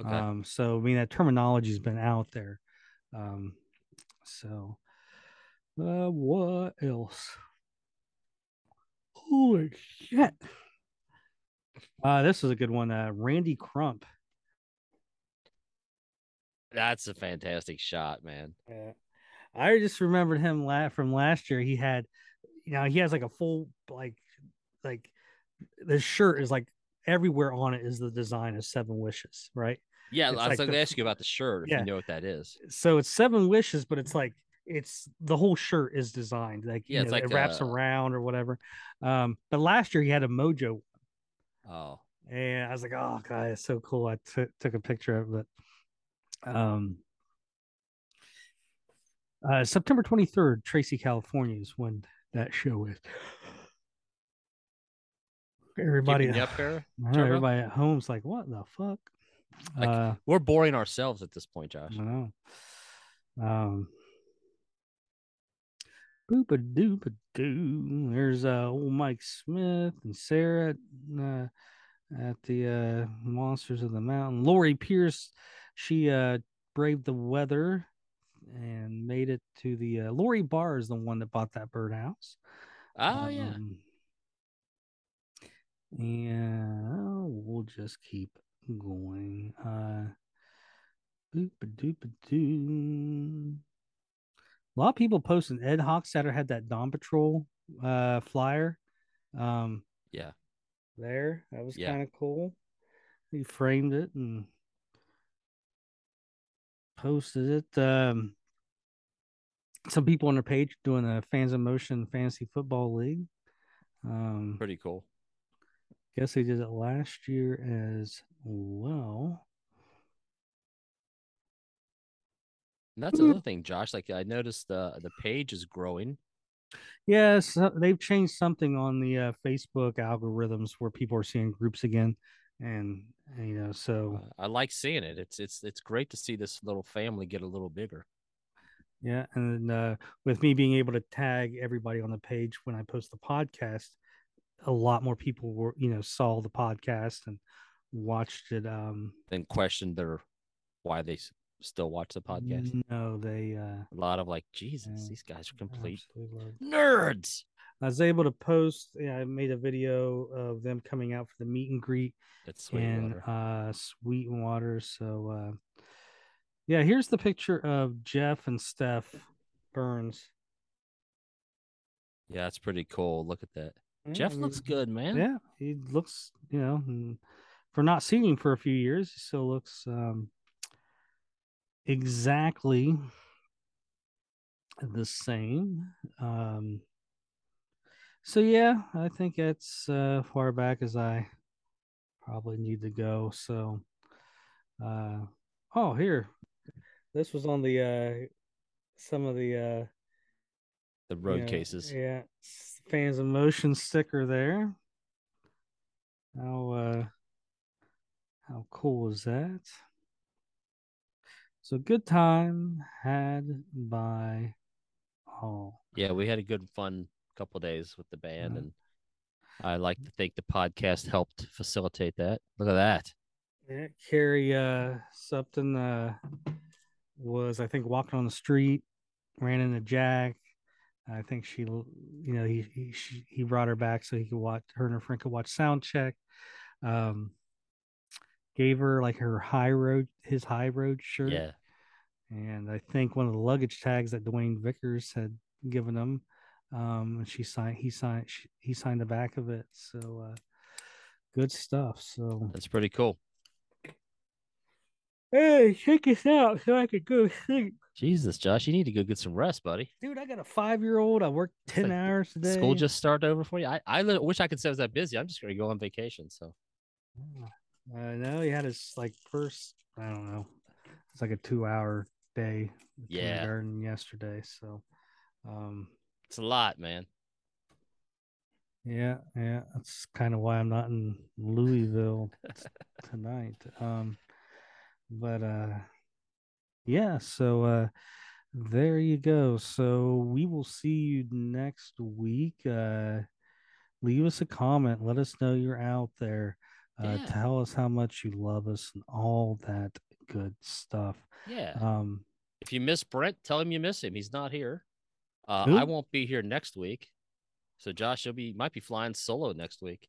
Speaker 1: Okay.
Speaker 2: Um, so I mean that terminology's been out there. Um, so uh, what else? Holy shit! Uh, this is a good one. Uh, Randy Crump.
Speaker 1: That's a fantastic shot, man.
Speaker 2: Yeah. I just remembered him la- from last year. He had, you know, he has like a full like, like the shirt is like everywhere on it is the design of Seven Wishes, right?
Speaker 1: Yeah,
Speaker 2: It's
Speaker 1: I was
Speaker 2: like
Speaker 1: going to ask you about the shirt if
Speaker 2: Yeah.
Speaker 1: you know what that is.
Speaker 2: So it's Seven Wishes, but it's like it's the whole shirt is designed like
Speaker 1: Yeah,
Speaker 2: you know,
Speaker 1: like
Speaker 2: it wraps
Speaker 1: a-
Speaker 2: around or whatever. Um, but last year he had a Mojo,
Speaker 1: Oh,
Speaker 2: and I was like, oh god, it's so cool. I took took a picture of it. Um, uh, September twenty third, Tracy, California is when that show is. Everybody,
Speaker 1: up there.
Speaker 2: I know,
Speaker 1: Turbo?
Speaker 2: everybody at home's like, what the fuck?
Speaker 1: Like,
Speaker 2: uh,
Speaker 1: We're boring ourselves at this point, Josh.
Speaker 2: I know. Um, boop a doop a doo. There's uh old Mike Smith and Sarah uh, at the uh Monsters of the Mountain. Lori Pierce, she uh braved the weather and made it to the uh, Lori Barr is the one that bought that birdhouse.
Speaker 1: Oh yeah.
Speaker 2: And we'll just keep going. Uh, boop a doop a doo. A lot of people posting. Ed Hochstatter had that Dawn Patrol uh, flyer. Um,
Speaker 1: Yeah.
Speaker 2: there that was
Speaker 1: Yeah.
Speaker 2: kind of cool. He framed it and posted it. Um, some people on their page doing a fans of motion fantasy football league. Um,
Speaker 1: Pretty cool.
Speaker 2: Guess they did it last year as well.
Speaker 1: And that's another thing, Josh. Like I noticed the the page is growing.
Speaker 2: Yes, uh, they've changed something on the uh, Facebook algorithms where people are seeing groups again, and you know, so
Speaker 1: Uh, I like seeing it. It's it's it's great to see this little family get a little bigger.
Speaker 2: yeah, and uh, with me being able to tag everybody on the page when I post the podcast, a lot more people were you know saw the podcast and watched it. Um,
Speaker 1: Then question their why they still watch the podcast.
Speaker 2: no, they uh,
Speaker 1: A lot of like, Jesus,
Speaker 2: Yeah,
Speaker 1: these guys are complete
Speaker 2: absolutely loved it.
Speaker 1: nerds.
Speaker 2: I was able to post. Yeah, I made a video of them coming out for the meet and greet
Speaker 1: It's
Speaker 2: in
Speaker 1: Sweetwater.
Speaker 2: uh, Sweetwater. So, uh, yeah, here's the picture of Jeff and Stef Burns.
Speaker 1: yeah, it's pretty cool. Look at that.
Speaker 2: Yeah,
Speaker 1: Jeff looks good, man.
Speaker 2: Yeah, he looks. You know, for not seeing him for a few years, he still looks um, exactly the same. Um, so yeah, I think it's uh, far back as I probably need to go. So, uh, oh, here, this was on the uh, some of the uh,
Speaker 1: The road
Speaker 2: know,
Speaker 1: cases.
Speaker 2: yeah, fans of motion sticker there. How uh, how cool is that? So good time had by all.
Speaker 1: Yeah, we had a good fun couple days with the band,
Speaker 2: Mhm.
Speaker 1: and I like to think the podcast helped facilitate that. Look at that.
Speaker 2: Yeah, Carrie uh Supton uh was I think walking on the street, ran into Jack. I think she, you know, he he she, he brought her back so he could watch her and her friend could watch sound check. Um, gave her like her high road his high road shirt,
Speaker 1: Yeah,
Speaker 2: and I think one of the luggage tags that Dwayne Vickers had given him. Um, and she signed he signed she, he signed the back of it. So uh, good stuff. So
Speaker 1: that's pretty cool.
Speaker 2: Hey, check this out so I could go sleep.
Speaker 1: Jesus, Josh, you need to go get some rest, buddy.
Speaker 2: Dude, I got a five year old. I work 10
Speaker 1: like
Speaker 2: hours a day.
Speaker 1: School just started over for you. I I wish I could say I was that busy. I'm just gonna go on vacation. So
Speaker 2: I know he had his like first, I don't know, it's like a two hour day
Speaker 1: Yeah.
Speaker 2: kindergarten yesterday. So, um,
Speaker 1: it's a lot, man.
Speaker 2: yeah, yeah, that's kind of why I'm not in Louisville t- tonight. Um, but uh, yeah, so uh, there you go. So we will see you next week. Uh, leave us a comment. Let us know you're out there. Uh,
Speaker 1: Yeah.
Speaker 2: Tell us how much you love us and all that good stuff.
Speaker 1: Yeah.
Speaker 2: Um,
Speaker 1: if you miss Brent, tell him you miss him. He's not here. Uh,
Speaker 2: Who?
Speaker 1: I won't be here next week. So Josh, you'll be might be flying solo next week.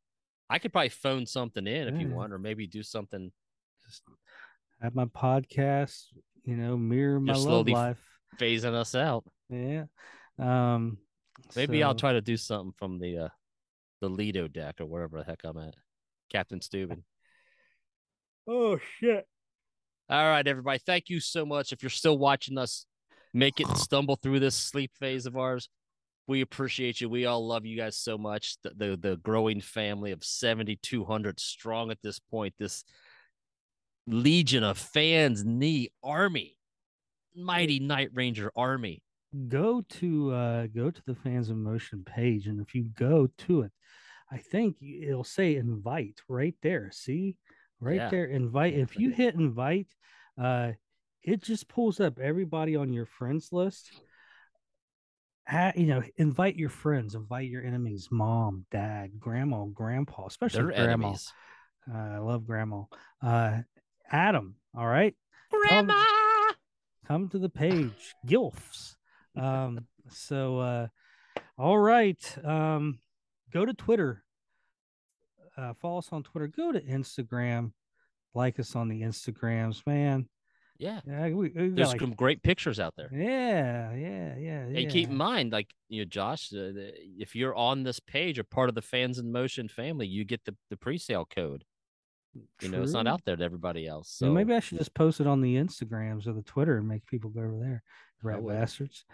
Speaker 1: I could probably phone something in if you want, or maybe do something.
Speaker 2: just have my podcast, you know, mirror my love
Speaker 1: slowly f-
Speaker 2: life.
Speaker 1: phasing us out.
Speaker 2: Yeah. Um,
Speaker 1: Maybe I'll try to do something from the uh the Lido deck or wherever the heck I'm at. Captain Stubing.
Speaker 2: Oh shit.
Speaker 1: All right, everybody. Thank you so much. If you're still watching us make it stumble through this sleep phase of ours, we appreciate you. We all love you guys so much. The the, the growing family of 7,200 strong at this point. This legion of fans, knee army, mighty Night Ranger army.
Speaker 2: go to uh go to the fans in motion page and if you go to it i think it'll say invite right there. See? Right
Speaker 1: Yeah.
Speaker 2: there invite. If you hit invite uh it just pulls up everybody on your friends list. Ha, you know invite your friends invite your enemies mom dad grandma grandpa especially
Speaker 1: They're
Speaker 2: grandma. uh, i love grandma. Uh adam all right Come-
Speaker 1: Grandma.
Speaker 2: come to the page gilfs um so uh all right um go to twitter uh follow us on twitter go to instagram like us on the instagrams man
Speaker 1: Yeah.
Speaker 2: yeah we, we
Speaker 1: There's
Speaker 2: like,
Speaker 1: some great pictures out there.
Speaker 2: yeah yeah yeah
Speaker 1: And keep in mind, like you know, Josh, uh, if you're on this page or part of the Fans in Motion family, you get the, the pre-sale code. You know, it's not out there to everybody else. So
Speaker 2: maybe I should just post it on the Instagrams or the Twitter and make people go over there. Rat bastards.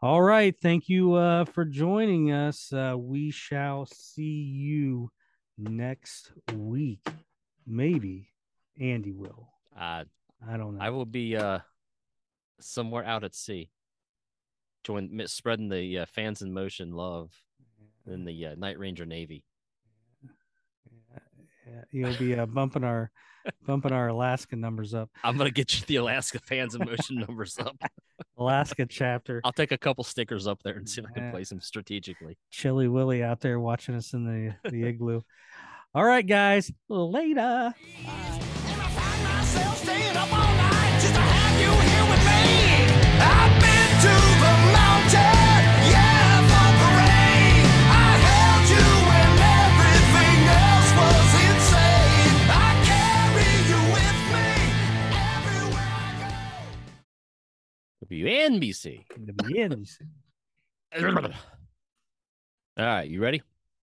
Speaker 2: All right. Thank you uh, for joining us. Uh, we shall see you next week. Maybe Andy will.
Speaker 1: Uh,
Speaker 2: I don't know.
Speaker 1: I will be uh somewhere out at sea. Join spreading the uh, fans in motion love in the uh, Night Ranger Navy.
Speaker 2: Yeah, yeah. You'll be uh, bumping our bumping our Alaska numbers up.
Speaker 1: I'm gonna get you the Alaska fans in motion numbers up.
Speaker 2: Alaska chapter.
Speaker 1: I'll take a couple stickers up there and see if I can place them strategically.
Speaker 2: Chilly Willy out there watching us in the the igloo. All right, guys. Later.
Speaker 1: WNBC.
Speaker 2: WNBC.
Speaker 1: All right, you ready?